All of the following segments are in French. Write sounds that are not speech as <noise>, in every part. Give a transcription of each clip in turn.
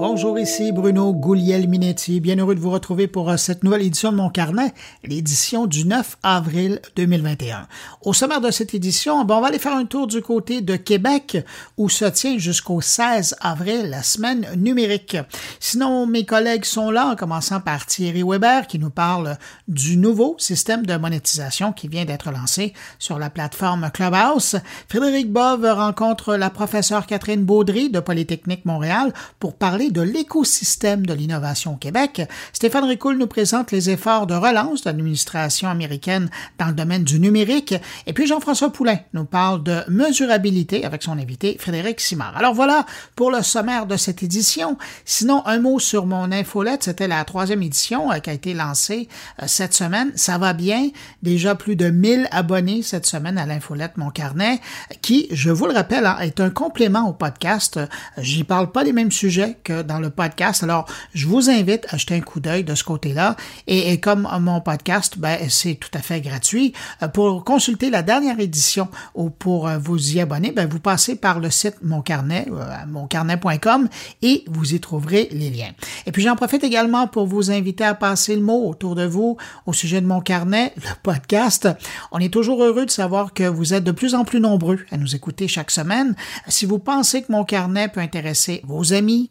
Bonjour, ici Bruno Gouliel-Minetti. Bien heureux de vous retrouver pour euh, cette nouvelle édition de mon carnet, l'édition du 9 avril 2021. Au sommaire de cette édition, ben, on va aller faire un tour du côté de Québec où se tient jusqu'au 16 avril la semaine numérique. Sinon, mes collègues sont là, en commençant par Thierry Weber qui nous parle du nouveau système de monétisation qui vient d'être lancé sur la plateforme Clubhouse. Frédéric Bove rencontre la professeure Catherine Baudry de Polytechnique Montréal pour parler de l'écosystème de l'innovation au Québec, Stéphane Ricoul nous présente les efforts de relance de l'administration américaine dans le domaine du numérique. Et puis Jean-François Poulain nous parle de mesurabilité avec son invité Frédéric Simard. Alors voilà pour le sommaire de cette édition. Sinon, un mot sur mon infolette. C'était la troisième édition euh, qui a été lancée euh, cette semaine. Ça va bien. Déjà plus de 1000 abonnés cette semaine à l'infolette Mon Carnet, qui, je vous le rappelle, hein, est un complément au podcast. J'y parle pas des mêmes sujets que dans le podcast. Alors, je vous invite à jeter un coup d'œil de ce côté-là. Et, comme mon podcast, ben, c'est tout à fait gratuit. Euh, pour consulter la dernière édition ou pour euh, vous y abonner, ben, vous passez par le site Mon Carnet, euh, moncarnet.com, et vous y trouverez les liens. Et puis, j'en profite également pour vous inviter à passer le mot autour de vous au sujet de Mon Carnet, le podcast. On est toujours heureux de savoir que vous êtes de plus en plus nombreux à nous écouter chaque semaine. Si vous pensez que Mon Carnet peut intéresser vos amis,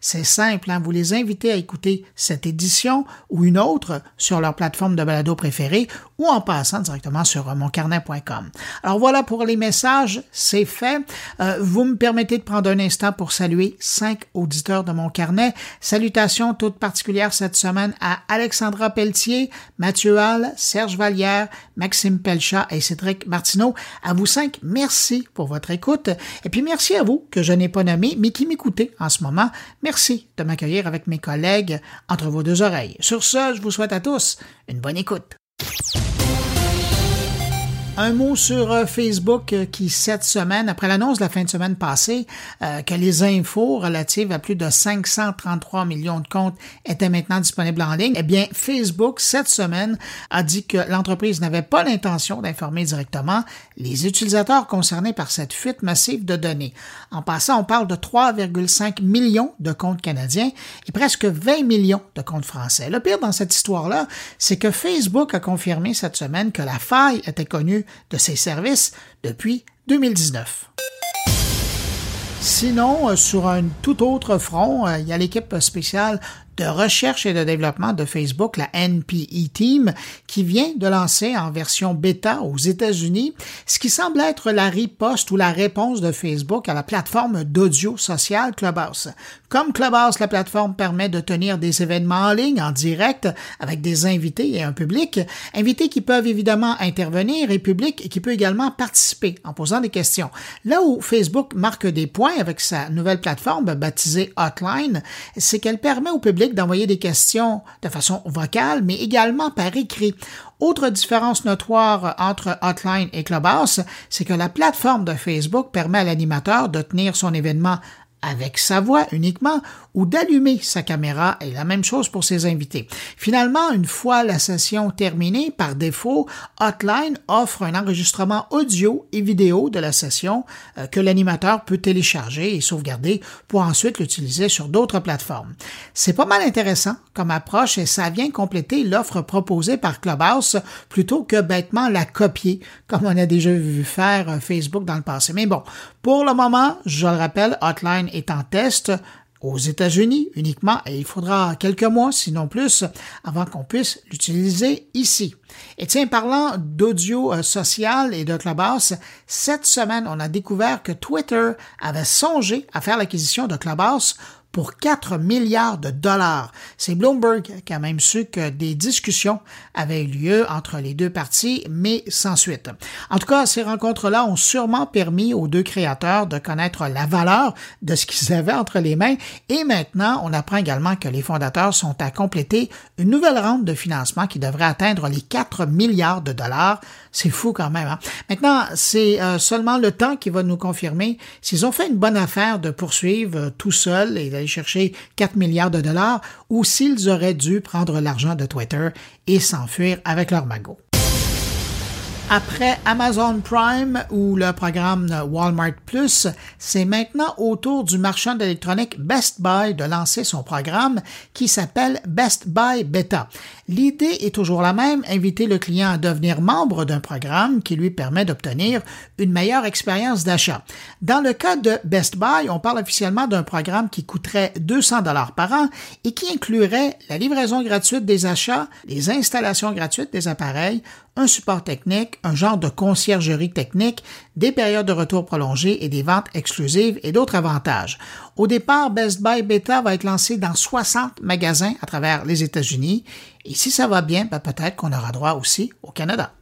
C'est simple, hein? vous les invitez à écouter cette édition ou une autre sur leur plateforme de balado préférée ou en passant directement sur moncarnet.com. Alors voilà pour les messages, c'est fait. Euh, vous me permettez de prendre un instant pour saluer cinq auditeurs de mon carnet. Salutations toutes particulières cette semaine à Alexandra Pelletier, Mathieu Hall, Serge Vallière, Maxime Pelchat et Cédric Martineau. À vous cinq, merci pour votre écoute. Et puis merci à vous que je n'ai pas nommé, mais qui m'écoutez en ce moment. Merci de m'accueillir avec mes collègues entre vos deux oreilles. Sur ce, je vous souhaite à tous une bonne écoute. Un mot sur euh, Facebook euh, qui, cette semaine, après l'annonce de la fin de semaine passée, euh, que les infos relatives à plus de 533 millions de comptes étaient maintenant disponibles en ligne, eh bien, Facebook, cette semaine, a dit que l'entreprise n'avait pas l'intention d'informer directement les utilisateurs concernés par cette fuite massive de données. En passant, on parle de 3,5 millions de comptes canadiens et presque 20 millions de comptes français. Le pire dans cette histoire-là, c'est que Facebook a confirmé cette semaine que la faille était connue de ses services depuis 2019. Sinon, euh, sur un tout autre front, euh, il y a l'équipe spéciale de recherche et de développement de Facebook, la NPE Team, qui vient de lancer en version bêta aux États-Unis ce qui semble être la riposte ou la réponse de Facebook à la plateforme d'audio social Clubhouse. Comme Clubhouse, la plateforme permet de tenir des événements en ligne, en direct, avec des invités et un public, invités qui peuvent évidemment intervenir et public qui peut également participer en posant des questions. Là où Facebook marque des points avec sa nouvelle plateforme baptisée Hotline, c'est qu'elle permet au public d'envoyer des questions de façon vocale, mais également par écrit. Autre différence notoire entre Hotline et Clubhouse, c'est que la plateforme de Facebook permet à l'animateur de tenir son événement avec sa voix uniquement ou d'allumer sa caméra et la même chose pour ses invités. Finalement, une fois la session terminée, par défaut, Hotline offre un enregistrement audio et vidéo de la session euh, que l'animateur peut télécharger et sauvegarder pour ensuite l'utiliser sur d'autres plateformes. C'est pas mal intéressant comme approche et ça vient compléter l'offre proposée par Clubhouse plutôt que bêtement la copier comme on a déjà vu faire euh, Facebook dans le passé. Mais bon, pour le moment, je le rappelle, Hotline est en test aux États-Unis uniquement et il faudra quelques mois, sinon plus, avant qu'on puisse l'utiliser ici. Et tiens, parlant d'audio euh, social et de Clubhouse, cette semaine, on a découvert que Twitter avait songé à faire l'acquisition de Clubhouse pour 4 milliards de dollars. C'est Bloomberg qui a même su que des discussions avaient eu lieu entre les deux parties, mais sans suite. En tout cas, ces rencontres-là ont sûrement permis aux deux créateurs de connaître la valeur de ce qu'ils avaient entre les mains et maintenant, on apprend également que les fondateurs sont à compléter une nouvelle ronde de financement qui devrait atteindre les 4 milliards de dollars. C'est fou quand même. Hein? Maintenant, c'est euh, seulement le temps qui va nous confirmer s'ils ont fait une bonne affaire de poursuivre euh, tout seul et d'aller chercher 4 milliards de dollars ou s'ils auraient dû prendre l'argent de Twitter et s'enfuir avec leur magot. Après Amazon Prime ou le programme Walmart Plus, c'est maintenant au tour du marchand d'électronique Best Buy de lancer son programme qui s'appelle Best Buy Beta. L'idée est toujours la même, inviter le client à devenir membre d'un programme qui lui permet d'obtenir une meilleure expérience d'achat. Dans le cas de Best Buy, on parle officiellement d'un programme qui coûterait 200 dollars par an et qui inclurait la livraison gratuite des achats, les installations gratuites des appareils, un support technique, un genre de conciergerie technique, des périodes de retour prolongées et des ventes exclusives et d'autres avantages. Au départ, Best Buy Beta va être lancé dans 60 magasins à travers les États-Unis et si ça va bien, ben, peut-être qu'on aura droit aussi au Canada.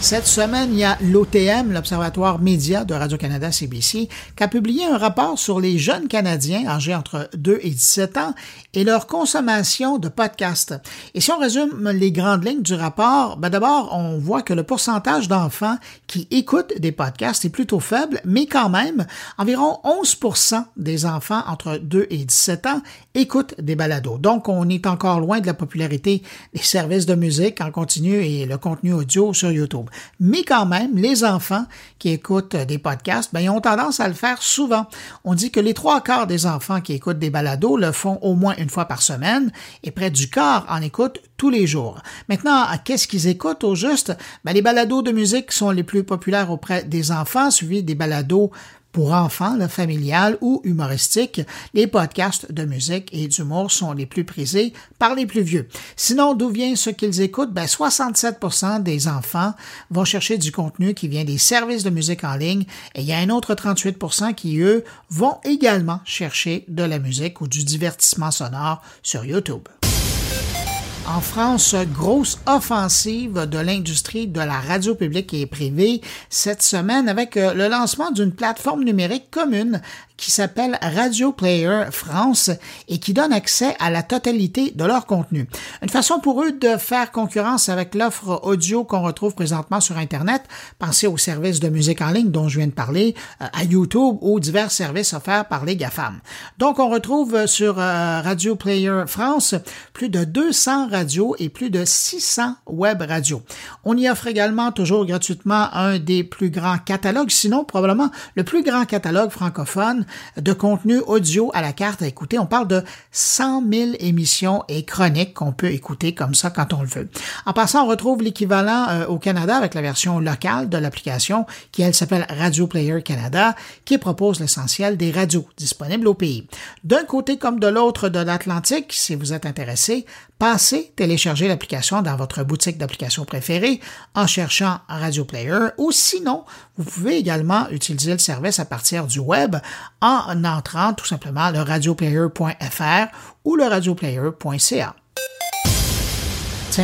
Cette semaine, il y a l'OTM, l'Observatoire média de Radio-Canada CBC, qui a publié un rapport sur les jeunes Canadiens âgés entre 2 et 17 ans et leur consommation de podcasts. Et si on résume les grandes lignes du rapport, ben d'abord, on voit que le pourcentage d'enfants qui écoutent des podcasts est plutôt faible, mais quand même, environ 11% des enfants entre 2 et 17 ans écoutent des balados. Donc, on est encore loin de la popularité des services de musique en continu et le contenu audio sur YouTube. Mais quand même, les enfants qui écoutent des podcasts, ben, ils ont tendance à le faire souvent. On dit que les trois quarts des enfants qui écoutent des balados le font au moins une fois par semaine et près du quart en écoutent tous les jours. Maintenant, qu'est-ce qu'ils écoutent au juste? Ben, les balados de musique sont les plus populaires auprès des enfants, suivis des balados pour enfants, le familial ou humoristique, les podcasts de musique et d'humour sont les plus prisés par les plus vieux. Sinon, d'où vient ce qu'ils écoutent? Ben, 67% des enfants vont chercher du contenu qui vient des services de musique en ligne et il y a un autre 38% qui, eux, vont également chercher de la musique ou du divertissement sonore sur YouTube. En France, grosse offensive de l'industrie de la radio publique et privée cette semaine avec euh, le lancement d'une plateforme numérique commune qui s'appelle Radio Player France et qui donne accès à la totalité de leur contenu. Une façon pour eux de faire concurrence avec l'offre audio qu'on retrouve présentement sur Internet. Pensez aux services de musique en ligne dont je viens de parler, euh, à YouTube ou divers services offerts par les GAFAM. Donc, on retrouve sur euh, Radio Player France plus de 200 radios et plus de 600 web radios. On y offre également toujours gratuitement un des plus grands catalogues, sinon probablement le plus grand catalogue francophone de contenu audio à la carte à écouter. On parle de 100 000 émissions et chroniques qu'on peut écouter comme ça quand on le veut. En passant, on retrouve l'équivalent euh, au Canada avec la version locale de l'application qui, elle, s'appelle Radio Player Canada, qui propose l'essentiel des radios disponibles au pays. D'un côté comme de l'autre de l'Atlantique, si vous êtes intéressé, passez télécharger l'application dans votre boutique d'applications préférée en cherchant Radio Player ou sinon, vous pouvez également utiliser le service à partir du web en entrant tout simplement le radioplayer.fr ou le radioplayer.ca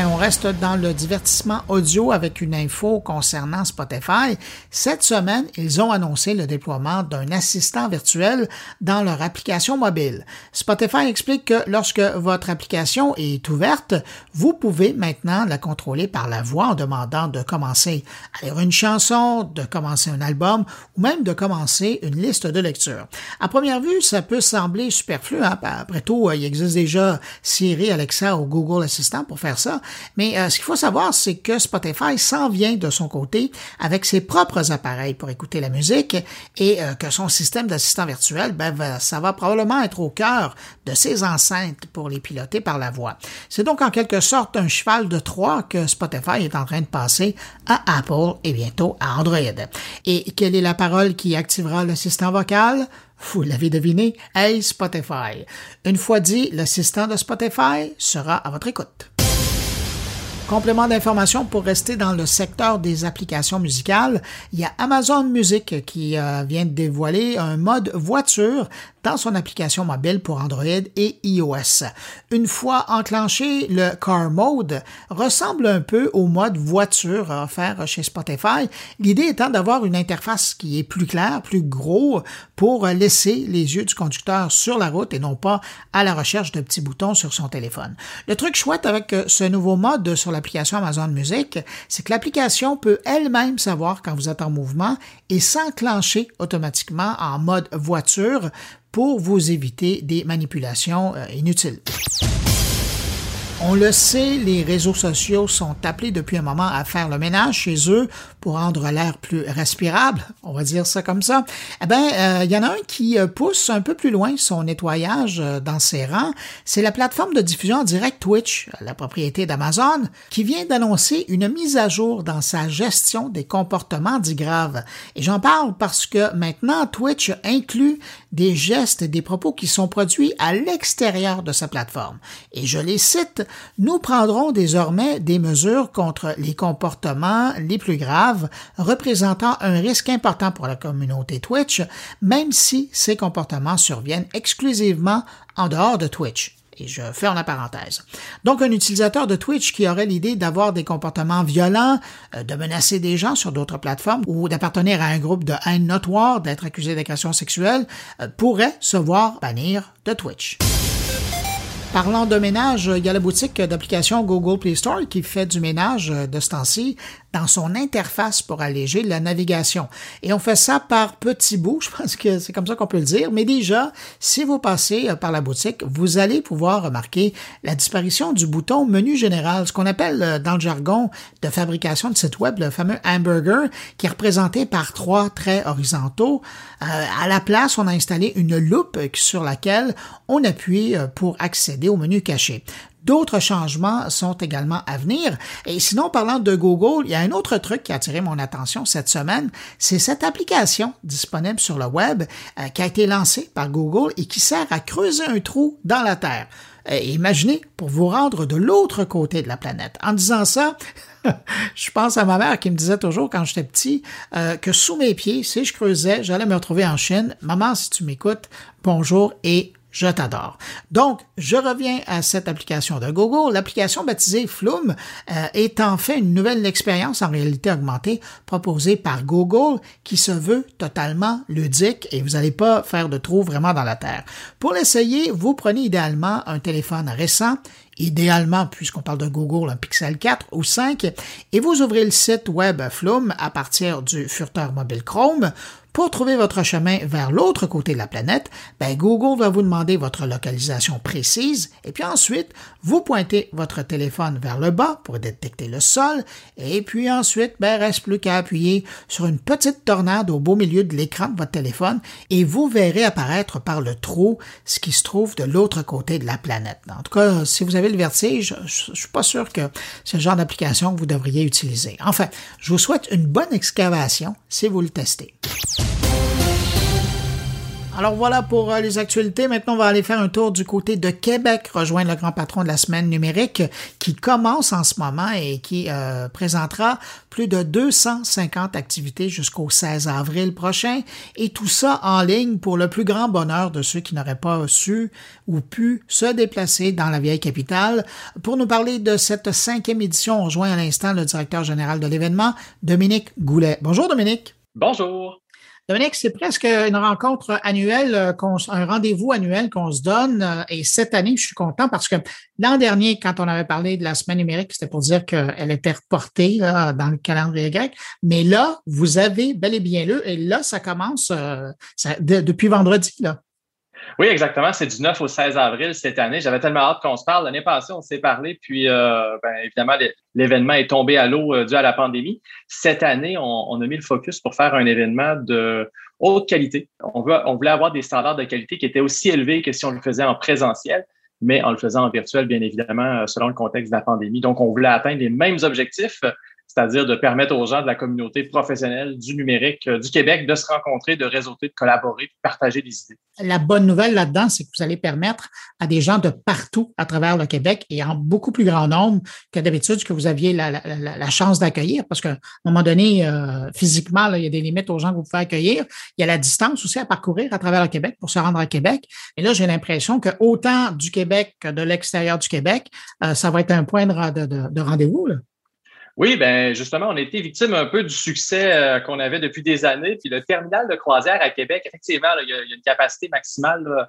on reste dans le divertissement audio avec une info concernant Spotify. Cette semaine, ils ont annoncé le déploiement d'un assistant virtuel dans leur application mobile. Spotify explique que lorsque votre application est ouverte, vous pouvez maintenant la contrôler par la voix en demandant de commencer à lire une chanson, de commencer un album ou même de commencer une liste de lecture. À première vue, ça peut sembler superflu. Hein? Après tout, il existe déjà Siri, Alexa ou Google Assistant pour faire ça. Mais euh, ce qu'il faut savoir, c'est que Spotify s'en vient de son côté avec ses propres appareils pour écouter la musique et euh, que son système d'assistant virtuel, ben, ça va probablement être au cœur de ses enceintes pour les piloter par la voix. C'est donc en quelque sorte un cheval de Troie que Spotify est en train de passer à Apple et bientôt à Android. Et quelle est la parole qui activera l'assistant vocal? Vous l'avez deviné, Hey Spotify. Une fois dit, l'assistant de Spotify sera à votre écoute. Complément d'information pour rester dans le secteur des applications musicales, il y a Amazon Music qui euh, vient de dévoiler un mode voiture dans son application mobile pour Android et iOS. Une fois enclenché, le Car Mode ressemble un peu au mode voiture offert chez Spotify, l'idée étant d'avoir une interface qui est plus claire, plus gros pour laisser les yeux du conducteur sur la route et non pas à la recherche de petits boutons sur son téléphone. Le truc chouette avec ce nouveau mode sur l'application Amazon Music, c'est que l'application peut elle-même savoir quand vous êtes en mouvement et s'enclencher automatiquement en mode voiture pour vous éviter des manipulations euh, inutiles. On le sait, les réseaux sociaux sont appelés depuis un moment à faire le ménage chez eux pour rendre l'air plus respirable, on va dire ça comme ça. Eh bien, il euh, y en a un qui euh, pousse un peu plus loin son nettoyage euh, dans ses rangs. C'est la plateforme de diffusion en direct Twitch, la propriété d'Amazon, qui vient d'annoncer une mise à jour dans sa gestion des comportements dits graves. Et j'en parle parce que maintenant Twitch inclut des gestes et des propos qui sont produits à l'extérieur de sa plateforme. Et je les cite nous prendrons désormais des mesures contre les comportements les plus graves représentant un risque important pour la communauté Twitch, même si ces comportements surviennent exclusivement en dehors de Twitch. Et je ferme la parenthèse. Donc, un utilisateur de Twitch qui aurait l'idée d'avoir des comportements violents, euh, de menacer des gens sur d'autres plateformes ou d'appartenir à un groupe de haine notoire, d'être accusé d'agression sexuelle, euh, pourrait se voir bannir de Twitch. Parlant de ménage, il y a la boutique d'application Google Play Store qui fait du ménage de ce temps-ci dans son interface pour alléger la navigation. Et on fait ça par petits bouts, je pense que c'est comme ça qu'on peut le dire, mais déjà, si vous passez euh, par la boutique, vous allez pouvoir remarquer la disparition du bouton menu général, ce qu'on appelle euh, dans le jargon de fabrication de site web le fameux hamburger, qui est représenté par trois traits horizontaux. Euh, à la place, on a installé une loupe sur laquelle on appuie pour accéder au menu caché. D'autres changements sont également à venir. Et sinon, parlant de Google, il y a un autre truc qui a attiré mon attention cette semaine, c'est cette application disponible sur le web euh, qui a été lancée par Google et qui sert à creuser un trou dans la Terre. Euh, imaginez pour vous rendre de l'autre côté de la planète. En disant ça, <laughs> je pense à ma mère qui me disait toujours quand j'étais petit euh, que sous mes pieds, si je creusais, j'allais me retrouver en Chine. Maman, si tu m'écoutes, bonjour et je t'adore. Donc, je reviens à cette application de Google. L'application baptisée Flume euh, est en fait une nouvelle expérience en réalité augmentée proposée par Google qui se veut totalement ludique et vous n'allez pas faire de trou vraiment dans la terre. Pour l'essayer, vous prenez idéalement un téléphone récent idéalement, puisqu'on parle de Google, un Pixel 4 ou 5, et vous ouvrez le site web Flume à partir du furteur mobile Chrome. Pour trouver votre chemin vers l'autre côté de la planète, ben Google va vous demander votre localisation précise et puis ensuite, vous pointez votre téléphone vers le bas pour détecter le sol et puis ensuite, ben reste plus qu'à appuyer sur une petite tornade au beau milieu de l'écran de votre téléphone et vous verrez apparaître par le trou ce qui se trouve de l'autre côté de la planète. En tout cas, si vous avez le vertige, je, ne suis pas sûr que c'est le genre d'application que vous devriez utiliser. Enfin, je vous souhaite une bonne excavation si vous le testez. Alors voilà pour euh, les actualités. Maintenant, on va aller faire un tour du côté de Québec, rejoindre le grand patron de la semaine numérique qui commence en ce moment et qui euh, présentera plus de 250 activités jusqu'au 16 avril prochain et tout ça en ligne pour le plus grand bonheur de ceux qui n'auraient pas su ou pu se déplacer dans la vieille capitale. Pour nous parler de cette cinquième édition, on rejoint à l'instant le directeur général de l'événement, Dominique Goulet. Bonjour Dominique. Bonjour. Dominique, c'est presque une rencontre annuelle, euh, un rendez-vous annuel qu'on se donne. Euh, et cette année, je suis content parce que l'an dernier, quand on avait parlé de la semaine numérique, c'était pour dire qu'elle était reportée dans le calendrier grec. Mais là, vous avez bel et bien le, et là, ça commence euh, depuis vendredi. Là. Oui, exactement. C'est du 9 au 16 avril cette année. J'avais tellement hâte qu'on se parle. L'année passée, on s'est parlé, puis euh, ben, évidemment, l'événement est tombé à l'eau euh, dû à la pandémie. Cette année, on, a mis le focus pour faire un événement de haute qualité. On, veut, on voulait avoir des standards de qualité qui étaient aussi élevés que si on le faisait en présentiel, mais en le faisant en virtuel, bien évidemment, euh, selon le contexte de la pandémie. Donc, on voulait atteindre les mêmes objectifs c'est-à-dire de permettre aux gens de la communauté professionnelle du numérique euh, du Québec de se rencontrer, de réseauter, de collaborer, de partager des idées. La bonne nouvelle là-dedans, c'est que vous allez permettre à des gens de partout à travers le Québec et en beaucoup plus grand nombre que d'habitude que vous aviez la, chance d'accueillir, parce qu'à un moment donné, euh, physiquement, il y a des limites aux gens que vous pouvez accueillir. Il y a la distance aussi à parcourir à travers le Québec pour se rendre à Québec. Et là, j'ai l'impression que autant du Québec que de l'extérieur du Québec, euh, ça va être un point de, de, de rendez-vous. Oui, ben justement, on a été victime un peu du succès euh, qu'on avait depuis des années. Puis le terminal de croisière à Québec, effectivement, il, y a, une capacité maximale.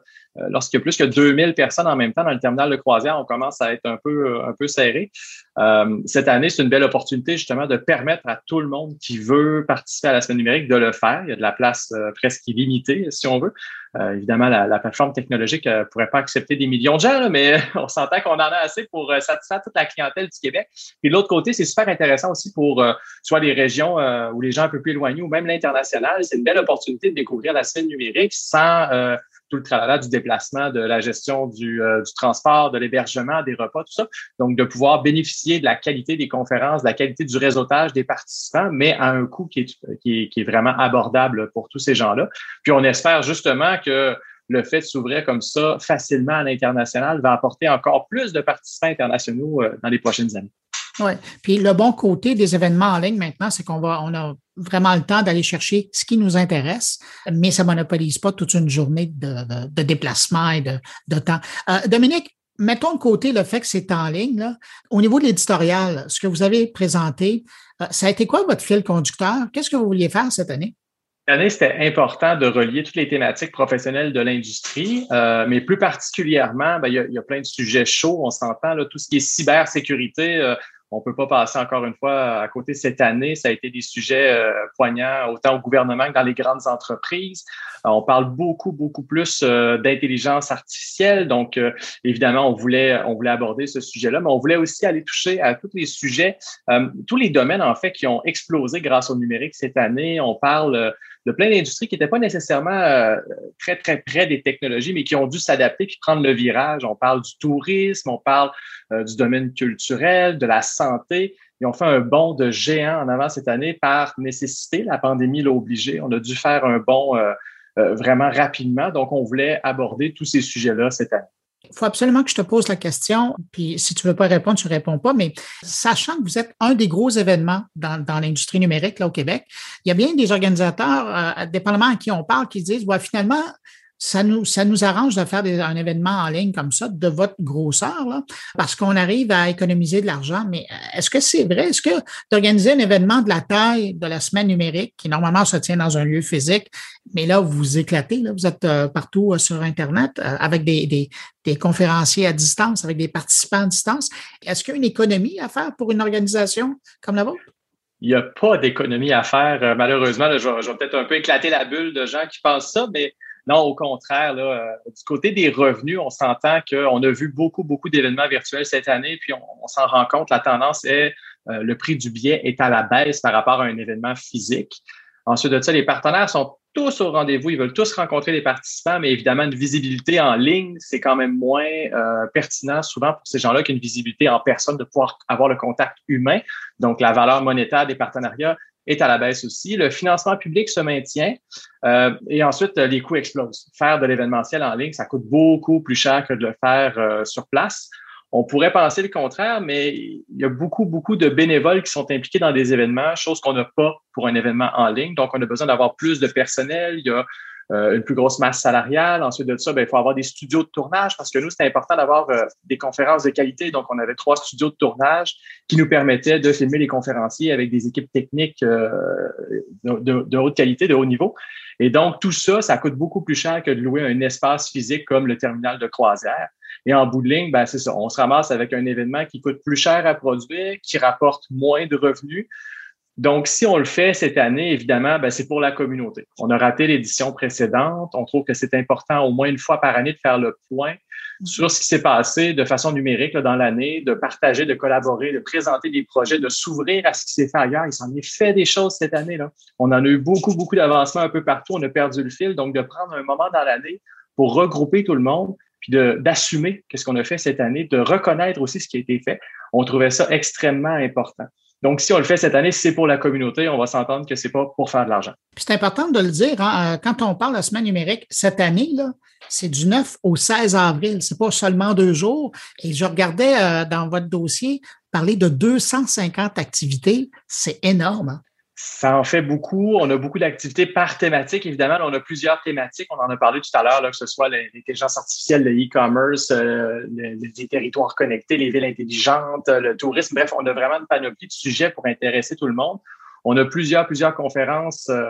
Lorsqu'il y a plus que 2000 personnes en même temps dans le terminal de croisière, on commence à être un peu, un peu serré. Euh, cette année, c'est une belle opportunité justement de permettre à tout le monde qui veut participer à la semaine numérique de le faire. Il y a de la place presque illimitée, si on veut. évidemment, la, plateforme technologique ne pourrait pas accepter des millions de gens, mais <laughs> on s'entend qu'on en a assez pour satisfaire toute la clientèle du Québec. Puis de l'autre côté, c'est super intéressant aussi pour soit les régions où les gens un peu plus éloignés ou même l'international. C'est une belle opportunité de découvrir la scène numérique sans tout le travail du déplacement, de la gestion du, euh, du transport, de l'hébergement, des repas, tout ça. Donc, de pouvoir bénéficier de la qualité des conférences, de la qualité du réseautage des participants, mais à un coût qui est, qui est, qui est vraiment abordable pour tous ces gens-là. Puis, on espère justement que le fait de s'ouvrir comme ça facilement à l'international va apporter encore plus de participants internationaux euh, dans les prochaines années. Oui. Puis le bon côté des événements en ligne maintenant, c'est qu'on va, on a vraiment le temps d'aller chercher ce qui nous intéresse, mais ça monopolise pas toute une journée de, déplacement et de, temps. Euh, Dominique, mettons de côté le fait que c'est en ligne. Au niveau de l'éditorial, ce que vous avez présenté, euh, ça a été quoi votre fil conducteur? Qu'est-ce que vous vouliez faire cette année? Cette année, c'était important de relier toutes les thématiques professionnelles de l'industrie, euh, mais plus particulièrement, ben, il, y a, plein de sujets chauds, on s'entend, tout ce qui est cybersécurité. On peut pas passer encore une fois à côté cette année. Ça a été des sujets euh, poignants autant au gouvernement que dans les grandes entreprises. Euh, on parle beaucoup, beaucoup plus euh, d'intelligence artificielle. Donc, évidemment, on voulait, on voulait aborder ce sujet-là, mais on voulait aussi aller toucher à tous les sujets, tous les domaines, en fait, qui ont explosé grâce au numérique cette année. On parle de plein d'industries qui n'étaient pas nécessairement très, très près des technologies, mais qui ont dû s'adapter puis prendre le virage. On parle du tourisme, on parle du domaine culturel, de la santé. Ils ont fait un bond de géant en avant cette année par nécessité. La pandémie l'a obligé. On a dû faire un bond euh, euh, vraiment rapidement. Donc, on voulait aborder tous ces sujets-là cette année. Il faut absolument que je te pose la question, puis si tu ne veux pas répondre, tu ne réponds pas, mais sachant que vous êtes un des gros événements dans, l'industrie numérique là, au Québec, il y a bien des organisateurs, euh, dépendamment à qui on parle, qui disent, ouais, finalement, ça nous, ça nous arrange de faire un événement en ligne comme ça, de votre grosseur, là, parce qu'on arrive à économiser de l'argent. Mais euh, est-ce que c'est vrai? Est-ce que d'organiser un événement de la taille de la semaine numérique, qui normalement se tient dans un lieu physique, mais là, vous éclatez, là, vous êtes euh, partout euh, sur Internet avec des, des, conférenciers à distance, avec des participants à distance. Est-ce qu'il y a une économie à faire pour une organisation comme la vôtre? il n'y a pas d'économie à faire. malheureusement, je, vais peut-être un peu éclater la bulle de gens qui pensent ça, mais non, au contraire, euh, du côté des revenus, on s'entend qu'on a vu beaucoup, beaucoup d'événements virtuels cette année, puis on, s'en rend compte, la tendance est euh, le prix du billet est à la baisse par rapport à un événement physique. Ensuite de ça, les partenaires sont tous au rendez-vous, ils veulent tous rencontrer les participants, mais évidemment, une visibilité en ligne, c'est quand même moins euh, pertinent souvent pour ces gens-là qu'une visibilité en personne, de pouvoir avoir le contact humain. Donc, la valeur monétaire des partenariats est à la baisse aussi. Le financement public se maintient euh, et ensuite, les coûts explosent. Faire de l'événementiel en ligne, ça coûte beaucoup plus cher que de le faire euh, sur place. On pourrait penser le contraire, mais il y a beaucoup, beaucoup de bénévoles qui sont impliqués dans des événements, chose qu'on n'a pas pour un événement en ligne. Donc, on a besoin d'avoir plus de personnel. Il y a euh, une plus grosse masse salariale. Ensuite de ça, ben, il faut avoir des studios de tournage parce que nous, c'est important d'avoir euh, des conférences de qualité. Donc, on avait trois studios de tournage qui nous permettaient de filmer les conférenciers avec des équipes techniques euh, de, de, haute qualité, de haut niveau. Et donc, tout ça, ça coûte beaucoup plus cher que de louer un espace physique comme le terminal de croisière. Et en bout de ligne, ben, c'est ça. On se ramasse avec un événement qui coûte plus cher à produire, qui rapporte moins de revenus, donc, si on le fait cette année, évidemment, ben, c'est pour la communauté. On a raté l'édition précédente. On trouve que c'est important au moins une fois par année de faire le point sur ce qui s'est passé de façon numérique dans l'année, de partager, de collaborer, de présenter des projets, de s'ouvrir à ce qui s'est fait ailleurs. Il s'en est fait des choses cette année. Là. On en a eu beaucoup, beaucoup d'avancements un peu partout. On a perdu le fil. Donc, de prendre un moment dans l'année pour regrouper tout le monde, puis d'assumer qu'est-ce qu'on a fait cette année, de reconnaître aussi ce qui a été fait. On trouvait ça extrêmement important. Donc, si on le fait cette année, c'est pour la communauté, on va s'entendre que c'est pas pour faire de l'argent. C'est important de le dire. Hein, euh, quand on parle de semaine numérique, cette année, là, c'est du 9 au 16 avril. C'est pas seulement deux jours. Et je regardais euh, dans votre dossier parler de 250 activités. C'est énorme. Hein. Ça en fait beaucoup. On a beaucoup d'activités par thématique. Évidemment, on a plusieurs thématiques. On en a parlé tout à l'heure, que ce soit l'intelligence artificielle, le e-commerce, euh, les territoires connectés, les villes intelligentes, le tourisme. Bref, on a vraiment une panoplie de sujets pour intéresser tout le monde. On a plusieurs, plusieurs conférences euh,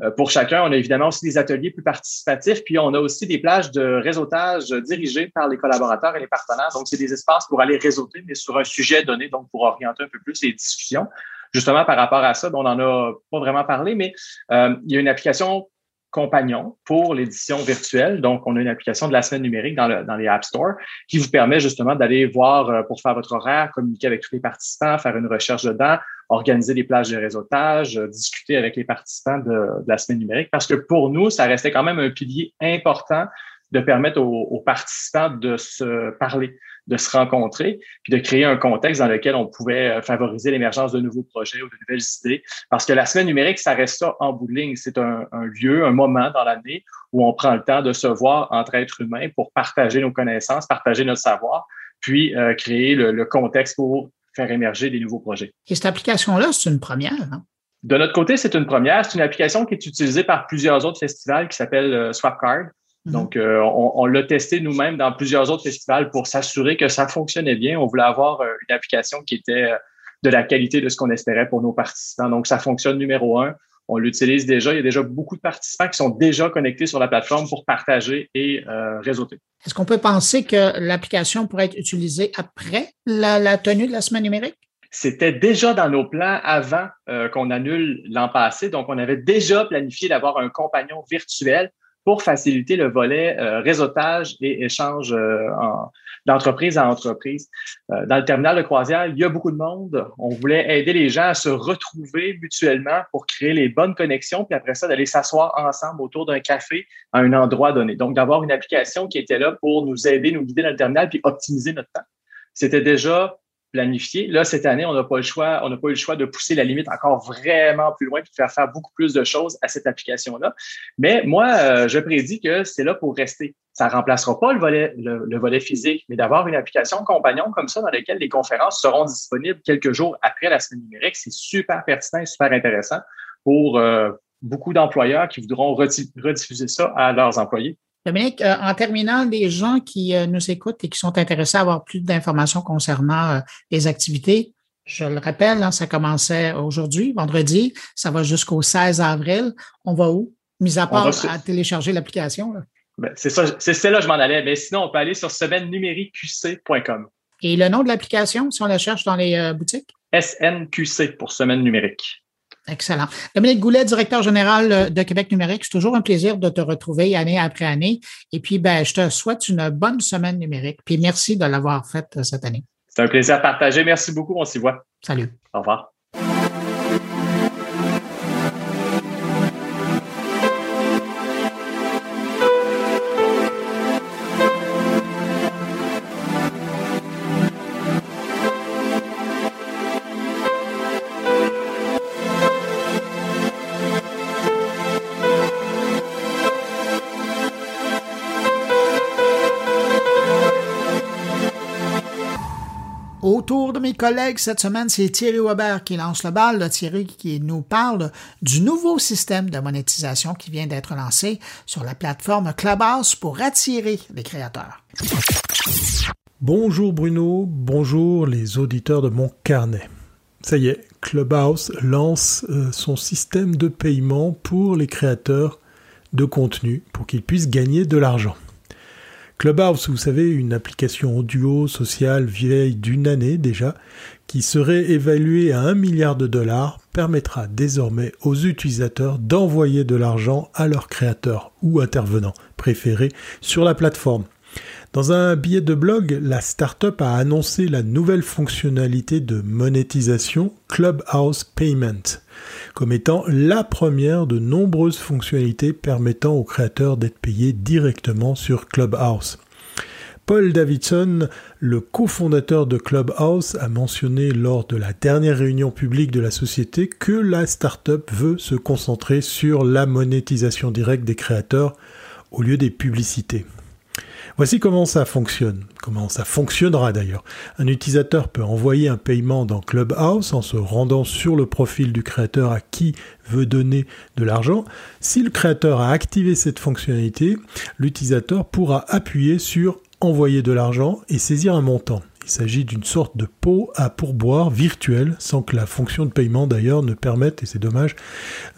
euh, pour chacun. On a évidemment aussi des ateliers plus participatifs, puis on a aussi des plages de réseautage dirigées par les collaborateurs et les partenaires. Donc, c'est des espaces pour aller réseauter, mais sur un sujet donné, donc pour orienter un peu plus les discussions justement par rapport à ça, on n'en a pas vraiment parlé, mais euh, il y a une application compagnon pour l'édition virtuelle. Donc, on a une application de la semaine numérique dans, dans les App Store qui vous permet justement d'aller voir euh, pour faire votre horaire, communiquer avec tous les participants, faire une recherche dedans, organiser des plages de réseautage, euh, discuter avec les participants de, de, la semaine numérique. Parce que pour nous, ça restait quand même un pilier important de permettre aux, aux participants de se parler de se rencontrer, puis de créer un contexte dans lequel on pouvait euh, favoriser l'émergence de nouveaux projets ou de nouvelles idées. Parce que la semaine numérique, ça reste ça en bout de ligne. C'est un, un, lieu, un moment dans l'année où on prend le temps de se voir entre êtres humains pour partager nos connaissances, partager notre savoir, puis euh, créer le, le, contexte pour faire émerger des nouveaux projets. Et cette application-là, c'est une première, non? De notre côté, c'est une première. C'est une application qui est utilisée par plusieurs autres festivals qui s'appelle euh, SwapCard. Mhm. Donc, euh, on, on l'a testé nous-mêmes dans plusieurs autres festivals pour s'assurer que ça fonctionnait bien. On voulait avoir euh, une application qui était euh, de la qualité de ce qu'on espérait pour nos participants. Donc, ça fonctionne numéro un. On l'utilise déjà. Il y a déjà beaucoup de participants qui sont déjà connectés sur la plateforme pour partager et euh, réseauter. Est-ce qu'on peut penser que l'application pourrait être utilisée après la, la tenue de la semaine numérique? C'était déjà dans nos plans avant euh, qu'on annule l'an passé. Donc, on avait déjà planifié d'avoir un compagnon virtuel pour faciliter le volet euh, réseautage et échange euh, d'entreprise à entreprise. Euh, dans le terminal de croisière, il y a beaucoup de monde. On voulait aider les gens à se retrouver mutuellement pour créer les bonnes connexions, puis après ça, d'aller s'asseoir ensemble autour d'un café à un endroit donné. Donc, d'avoir une application qui était là pour nous aider, nous guider dans le terminal, puis optimiser notre temps. C'était déjà planifié. Là, cette année, on n'a pas le choix, on n'a pas eu le choix de pousser la limite encore vraiment plus loin et de faire faire beaucoup plus de choses à cette application-là. Mais moi, euh, je prédis que c'est là pour rester. Ça remplacera pas le volet, le, le volet physique, mais d'avoir une application compagnon comme ça dans laquelle les conférences seront disponibles quelques jours après la semaine numérique, c'est super pertinent et super intéressant pour euh, beaucoup d'employeurs qui voudront rediffuser ça à leurs employés. Dominique, euh, en terminant, les gens qui euh, nous écoutent et qui sont intéressés à avoir plus d'informations concernant euh, les activités, je le rappelle, hein, ça commençait aujourd'hui, vendredi, ça va jusqu'au 16 avril. On va où? Mis à part à télécharger l'application. Ben, c'est ça, c'est là que je m'en allais. Mais sinon, on peut aller sur semaine numériqueqc.com. Et le nom de l'application, si on la cherche dans les boutiques? SNQC pour semaine numérique. Excellent. Dominique Goulet, directeur général de Québec numérique, c'est toujours un plaisir de te retrouver année après année. Et puis, ben, je te souhaite une bonne semaine numérique. Puis merci de l'avoir faite cette année. C'est un plaisir à partager. Merci beaucoup. On s'y voit. Salut. Au revoir. Collègues cette semaine, c'est Thierry Weber qui lance le bal. Thierry qui nous parle du nouveau système de monétisation qui vient d'être lancé sur la plateforme Clubhouse pour attirer les créateurs. Bonjour Bruno, bonjour les auditeurs de mon carnet. Ça y est, Clubhouse lance euh, son système de paiement pour les créateurs de contenu pour qu'ils puissent gagner de l'argent. Clubhouse, vous savez, une application audio sociale vieille d'une année déjà, qui serait évaluée à un milliard de dollars, permettra désormais aux utilisateurs d'envoyer de l'argent à leurs créateurs ou intervenants préférés sur la plateforme. Dans un billet de blog, la startup a annoncé la nouvelle fonctionnalité de monétisation Clubhouse Payment comme étant la première de nombreuses fonctionnalités permettant aux créateurs d'être payés directement sur Clubhouse. Paul Davidson, le cofondateur de Clubhouse, a mentionné lors de la dernière réunion publique de la société que la startup veut se concentrer sur la monétisation directe des créateurs au lieu des publicités. Voici comment ça fonctionne, comment ça fonctionnera d'ailleurs. Un utilisateur peut envoyer un paiement dans Clubhouse en se rendant sur le profil du créateur à qui veut donner de l'argent. Si le créateur a activé cette fonctionnalité, l'utilisateur pourra appuyer sur envoyer de l'argent et saisir un montant. Il s'agit d'une sorte de pot à pourboire virtuel, sans que la fonction de paiement d'ailleurs ne permette, et c'est dommage,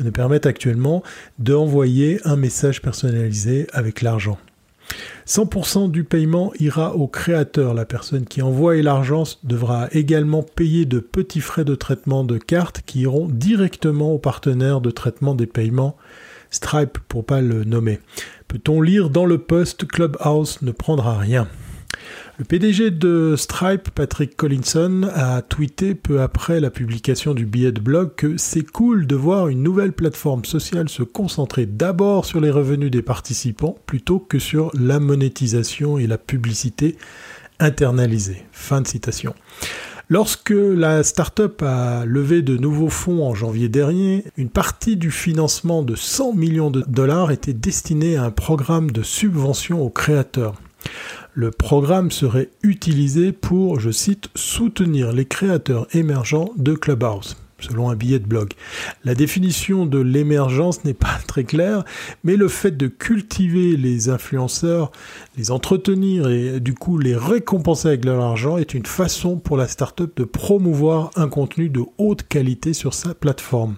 ne permette actuellement d'envoyer un message personnalisé avec l'argent. 100% du paiement ira au créateur. La personne qui envoie l'argent devra également payer de petits frais de traitement de carte qui iront directement au partenaire de traitement des paiements Stripe pour pas le nommer. Peut-on lire dans le post Clubhouse ne prendra rien le PDG de Stripe, Patrick Collinson, a tweeté peu après la publication du billet de blog que c'est cool de voir une nouvelle plateforme sociale se concentrer d'abord sur les revenus des participants plutôt que sur la monétisation et la publicité internalisée. Fin de citation. Lorsque la start-up a levé de nouveaux fonds en janvier dernier, une partie du financement de 100 millions de dollars était destinée à un programme de subvention aux créateurs. Le programme serait utilisé pour, je cite, soutenir les créateurs émergents de Clubhouse selon un billet de blog. La définition de l'émergence n'est pas très claire, mais le fait de cultiver les influenceurs, les entretenir et du coup les récompenser avec de l'argent est une façon pour la startup de promouvoir un contenu de haute qualité sur sa plateforme.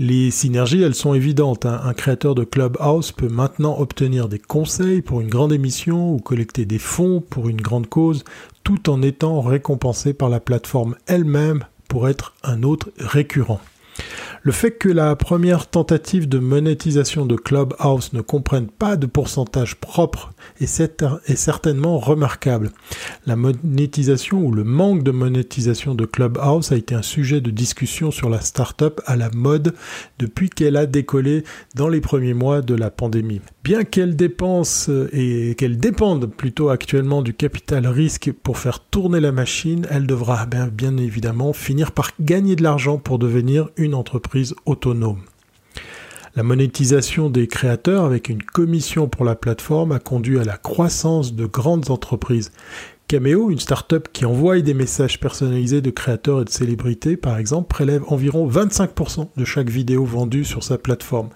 Les synergies, elles sont évidentes. Hein. Un créateur de Clubhouse peut maintenant obtenir des conseils pour une grande émission ou collecter des fonds pour une grande cause, tout en étant récompensé par la plateforme elle-même pour être un autre récurrent. Le fait que la première tentative de monétisation de Clubhouse ne comprenne pas de pourcentage propre est, certainement remarquable. La monétisation ou le manque de monétisation de Clubhouse a été un sujet de discussion sur la startup à la mode depuis qu'elle a décollé dans les premiers mois de la pandémie. Bien qu'elle dépense et qu'elle dépende plutôt actuellement du capital risque pour faire tourner la machine, elle devra bien, bien évidemment finir par gagner de l'argent pour devenir une entreprise autonome. La monétisation des créateurs avec une commission pour la plateforme a conduit à la croissance de grandes entreprises Cameo, une start-up qui envoie des messages personnalisés de créateurs et de célébrités, par exemple, prélève environ 25% de chaque vidéo vendue sur sa plateforme.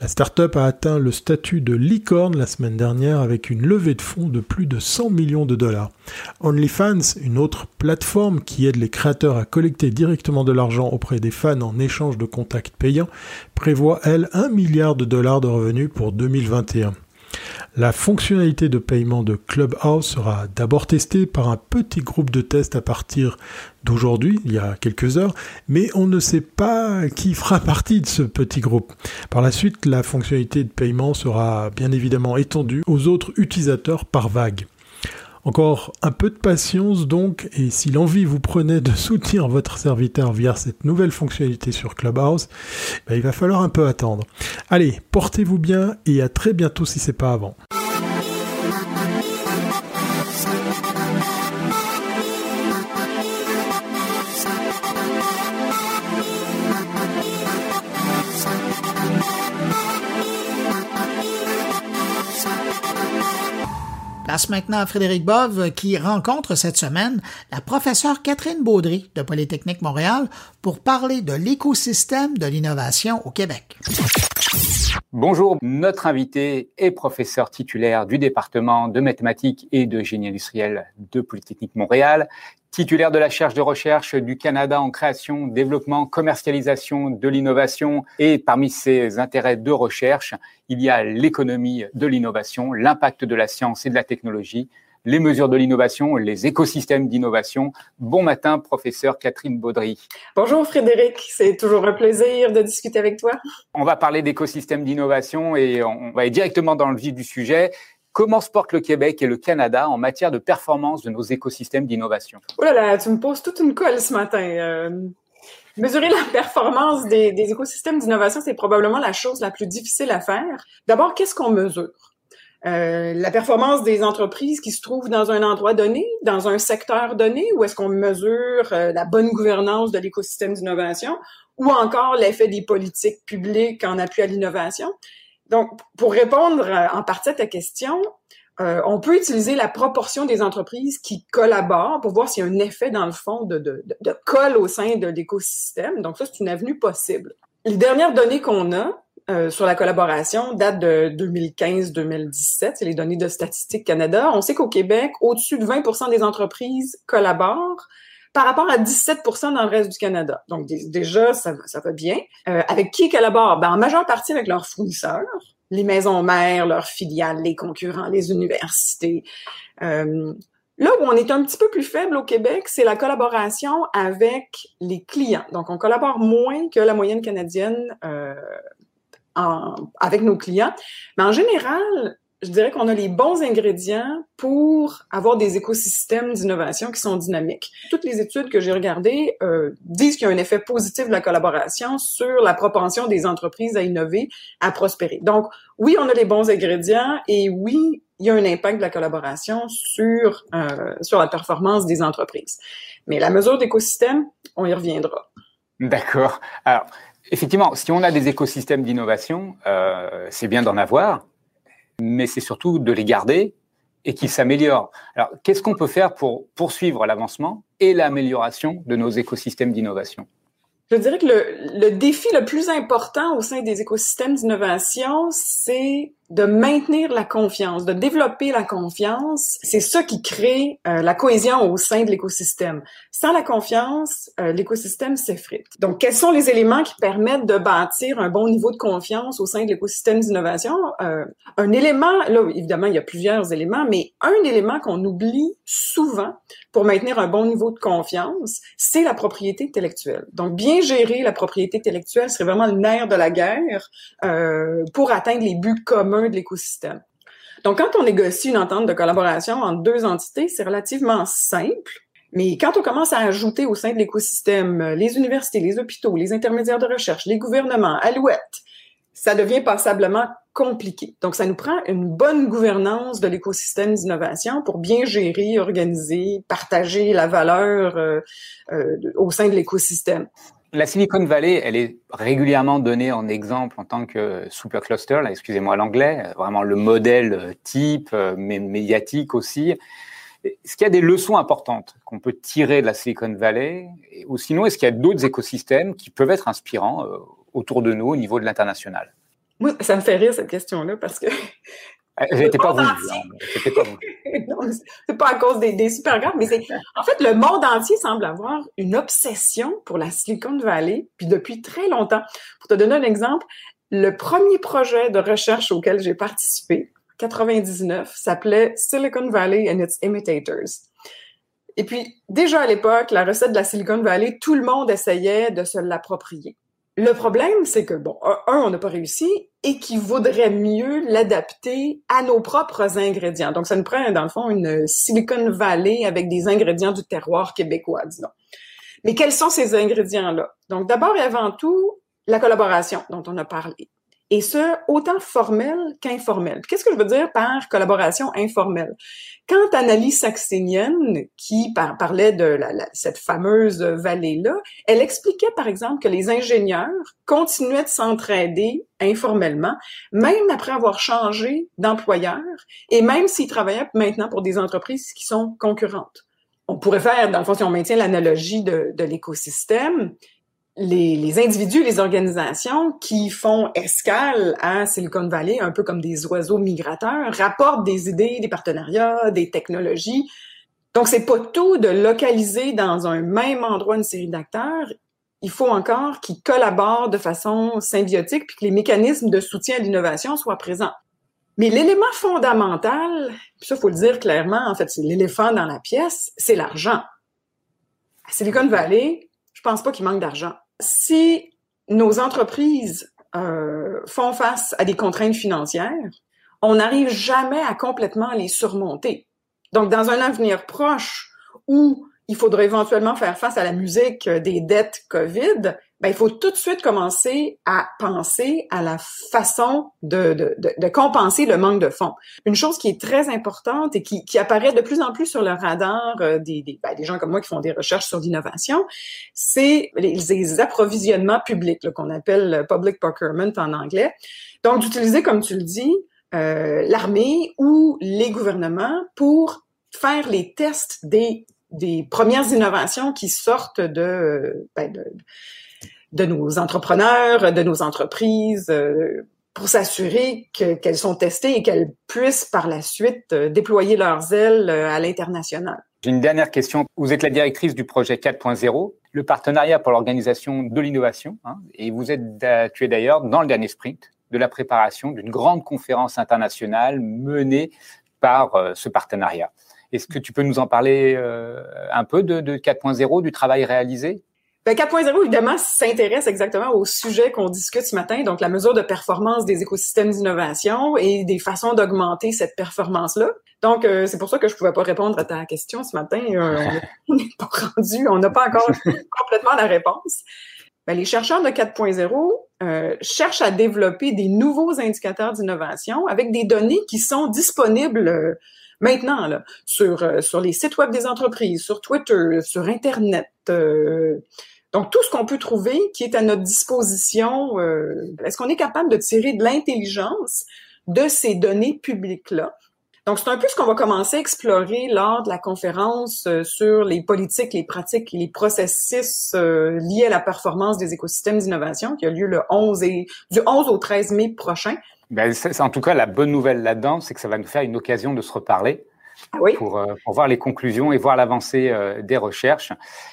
La start-up a atteint le statut de licorne la semaine dernière avec une levée de fonds de plus de 100 millions de dollars. OnlyFans, une autre plateforme qui aide les créateurs à collecter directement de l'argent auprès des fans en échange de contacts payants, prévoit, elle, 1 milliard de dollars de revenus pour 2021. La fonctionnalité de paiement de Clubhouse sera d'abord testée par un petit groupe de tests à partir d'aujourd'hui, il y a quelques heures, mais on ne sait pas qui fera <laughs> partie de ce petit groupe. Par la suite, la fonctionnalité de paiement sera bien évidemment étendue aux autres utilisateurs par vague. Encore un peu de patience donc, et si l'envie vous prenait de soutenir votre serviteur via cette nouvelle fonctionnalité sur Clubhouse, ben, il va falloir un peu attendre. Allez, portez-vous bien et à très bientôt si c'est pas avant. Place maintenant à Frédéric Bove qui rencontre cette semaine la professeure Catherine Baudry de Polytechnique Montréal pour parler de l'écosystème de l'innovation au Québec. Bonjour, notre invité est professeur titulaire du département de mathématiques et de génie industriel de Polytechnique Montréal titulaire de la charge de recherche du Canada en création, développement, commercialisation de l'innovation. Et parmi ses intérêts de recherche, il y a l'économie de l'innovation, l'impact de la science et de la technologie, les mesures de l'innovation, les écosystèmes d'innovation. Bon matin, professeur Catherine Baudry. Bonjour Frédéric, c'est toujours un plaisir de discuter avec toi. On va parler d'écosystèmes d'innovation et on va aller directement dans le vif du sujet. Comment se portent le Québec et le Canada en matière de performance de nos écosystèmes d'innovation? Oh là là, tu me poses toute une colle ce matin. Euh, mesurer la performance des, écosystèmes d'innovation, c'est probablement la chose la plus difficile à faire. D'abord, qu'est-ce qu'on mesure? Euh, la performance des entreprises qui se trouvent dans un endroit donné, dans un secteur donné, ou est-ce qu'on mesure euh, la bonne gouvernance de l'écosystème d'innovation, ou encore l'effet des politiques publiques en appui à l'innovation? Donc, pour répondre euh, en partie à ta question, euh, on peut utiliser la proportion des entreprises qui collaborent pour voir s'il y a un effet, dans le fond, de, de, de colle au sein de l'écosystème. Donc, ça, c'est une avenue possible. Les dernières données qu'on a euh, sur la collaboration datent de 2015-2017. C'est les données de Statistique Canada. On sait qu'au Québec, au-dessus de 20% des entreprises collaborent par rapport à 17% dans le reste du Canada. Donc déjà, ça, ça va bien. Euh, avec qui ils collaborent? Ben, en majeure partie avec leurs fournisseurs, les maisons mères, leurs filiales, les concurrents, les universités. Euh, là où on est un petit peu plus faible au Québec, c'est la collaboration avec les clients. Donc, on collabore moins que la moyenne canadienne euh, avec nos clients. Mais en général, je dirais qu'on a les bons ingrédients pour avoir des écosystèmes d'innovation qui sont dynamiques. Toutes les études que j'ai regardées euh, disent qu'il y a un effet positif de la collaboration sur la propension des entreprises à innover, à prospérer. Donc, oui, on a les bons ingrédients et oui, il y a un impact de la collaboration sur euh, sur la performance des entreprises. Mais la mesure d'écosystème, on y reviendra. D'accord. Alors, effectivement, si on a des écosystèmes d'innovation, euh, c'est bien d'en avoir mais c'est surtout de les garder et qu'ils s'améliorent. Alors, qu'est-ce qu'on peut faire pour poursuivre l'avancement et l'amélioration de nos écosystèmes d'innovation? Je dirais que le, défi le plus important au sein des écosystèmes d'innovation, c'est de maintenir la confiance, de développer la confiance, c'est ça qui crée euh, la cohésion au sein de l'écosystème. Sans la confiance, euh, l'écosystème s'effrite. Donc, quels sont les éléments qui permettent de bâtir un bon niveau de confiance au sein de l'écosystème d'innovation? Euh, un élément, là, évidemment, il y a plusieurs éléments, mais un élément qu'on oublie souvent pour maintenir un bon niveau de confiance, c'est la propriété intellectuelle. Donc, bien gérer la propriété intellectuelle serait vraiment le nerf de la guerre pour atteindre les buts communs de l'écosystème. Donc, quand on négocie une entente de collaboration entre deux entités, c'est relativement simple. Mais quand on commence à ajouter au sein de l'écosystème euh, les universités, les hôpitaux, les intermédiaires de recherche, les gouvernements, Alouette, ça devient passablement compliqué. Donc, ça nous prend une bonne gouvernance de l'écosystème d'innovation pour bien gérer, organiser, partager la valeur euh, euh, au sein de l'écosystème. La Silicon Valley, elle est régulièrement donnée en exemple en tant que supercluster, là, excusez-moi l'anglais, vraiment le modèle type, euh, mais médiatique aussi. Est-ce qu'il y a des leçons importantes qu'on peut tirer de la Silicon Valley? Ou sinon, est-ce qu'il y a d'autres écosystèmes qui peuvent être inspirants euh, autour de nous au niveau de l'international? Moi, ça me fait rire cette question-là parce que J'étais pas vous. C'était pas vous. <laughs> c'est pas à cause des, des super mais c'est en fait le monde entier semble avoir une obsession pour la Silicon Valley, puis depuis très longtemps. Pour te donner un exemple, le premier projet de recherche auquel j'ai participé, 99, s'appelait Silicon Valley and its Imitators. Et puis, déjà à l'époque, la recette de la Silicon Valley, tout le monde essayait de se l'approprier. Le problème, c'est que, bon, un, on n'a pas réussi et qu'il vaudrait mieux l'adapter à nos propres ingrédients. Donc, ça nous prend, dans le fond, une Silicon Valley avec des ingrédients du terroir québécois, disons. Mais quels sont ces ingrédients-là? Donc, d'abord et avant tout, la collaboration dont on a parlé et ce, autant formel qu'informel. Qu'est-ce que je veux dire par collaboration informelle? Quand Annalise Saxenienne, qui parlait de cette fameuse vallée-là, elle expliquait par exemple que les ingénieurs continuaient de s'entraider informellement, même après avoir changé d'employeur, et même s'ils travaillaient maintenant pour des entreprises qui sont concurrentes on pourrait faire, dans le fond, si on maintient l'analogie de l'écosystème, les, individus, les organisations qui font escale à Silicon Valley, un peu comme des oiseaux migrateurs, rapportent des idées, des partenariats, des technologies. Donc, c'est pas tout de localiser dans un même endroit une série d'acteurs. Il faut encore qu'ils collaborent de façon symbiotique puis que les mécanismes de soutien à l'innovation soient présents. Mais l'élément fondamental, puis ça, faut le dire clairement, en fait, c'est l'éléphant dans la pièce, c'est l'argent. À Silicon Valley, je pense pas qu'il manque d'argent si nos entreprises euh, font face à des contraintes financières, on n'arrive jamais à complètement les surmonter. Donc, dans un avenir proche où il faudrait éventuellement faire face à la musique des dettes COVID, ben, il faut tout de suite commencer à penser à la façon de, de, de, compenser le manque de fonds. Une chose qui est très importante et qui, qui apparaît de plus en plus sur le radar euh, des, des, ben, des gens comme moi qui font des recherches sur l'innovation, c'est les, les, approvisionnements publics qu'on appelle public procurement en anglais. Donc, d'utiliser, comme tu le dis, euh, l'armée ou les gouvernements pour faire les tests des, des premières innovations qui sortent de, ben de de nos entrepreneurs, de nos entreprises, euh, pour s'assurer qu'elles sont testées et qu'elles puissent par la suite euh, déployer leurs ailes euh, à l'international. J'ai une dernière question. Vous êtes la directrice du projet 4.0, le partenariat pour l'organisation de l'innovation, hein, et vous êtes, tu es d'ailleurs dans le dernier sprint de la préparation d'une grande conférence internationale menée par ce partenariat. Est-ce que tu peux nous en parler un peu de, de 4.0, du travail réalisé? Ben 4.0, évidemment, s'intéresse exactement au sujet qu'on discute ce matin, donc la mesure de performance des écosystèmes d'innovation et des façons d'augmenter cette performance-là. Donc, euh, c'est pour ça que je pouvais pas répondre à ta question ce matin. Euh, on n'est <laughs> pas rendu, on n'a pas encore <laughs> complètement la réponse. Ben, les chercheurs de 4.0 euh, cherchent à développer des nouveaux indicateurs d'innovation avec des données qui sont disponibles maintenant là, sur, sur les sites web des entreprises, sur Twitter, sur Internet. Donc, tout ce qu'on peut trouver qui est à notre disposition, euh, est-ce qu'on est capable de tirer de l'intelligence de ces données publiques-là? Donc, c'est un peu ce qu'on va commencer à explorer lors de la conférence euh, sur les politiques, les pratiques et les processus euh, liés à la performance des écosystèmes d'innovation qui a lieu le 11 et du 11 au 13 mai prochain. C'est, en tout cas la bonne nouvelle là-dedans, c'est que ça va nous faire une occasion de se reparler oui. pour, euh, pour, voir les conclusions et voir l'avancée euh, des recherches.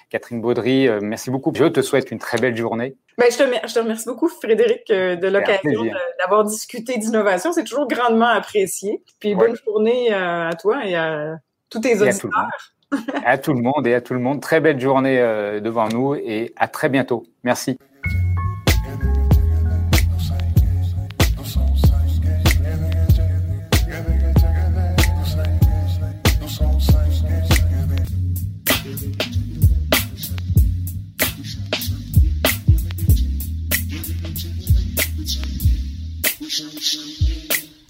Catherine Baudry, euh, merci beaucoup. Je te souhaite une très belle journée. Ben, je, te, je te remercie beaucoup, Frédéric, de l'occasion d'avoir discuté d'innovation. C'est toujours grandement apprécié. Puis bonne journée à toi et à tous tes auditeurs. À tout, le monde et à tout le monde. Très belle journée devant nous et à très bientôt. Merci.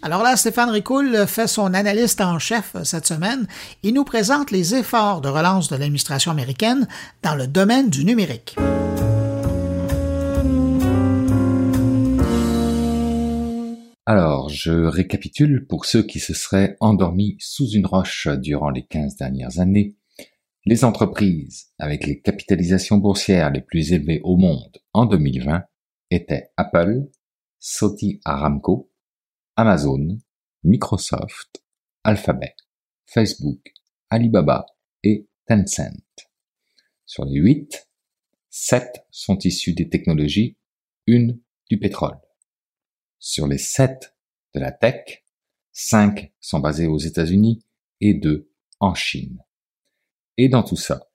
Alors là, Stéphane Ricoul fait son analyste en chef cette semaine. Il nous présente les efforts de relance de l'administration américaine dans le domaine du numérique. Alors, je récapitule pour ceux qui se seraient endormis sous une roche durant les 15 dernières années. Les entreprises avec les capitalisations boursières les plus élevées au monde en 2020 étaient Apple, Saudi Aramco, Amazon, Microsoft, Alphabet, Facebook, Alibaba et Tencent. Sur les huit, sept sont issus des technologies, une du pétrole. Sur les sept de la tech, cinq sont basés aux États-Unis et deux en Chine. Et dans tout ça,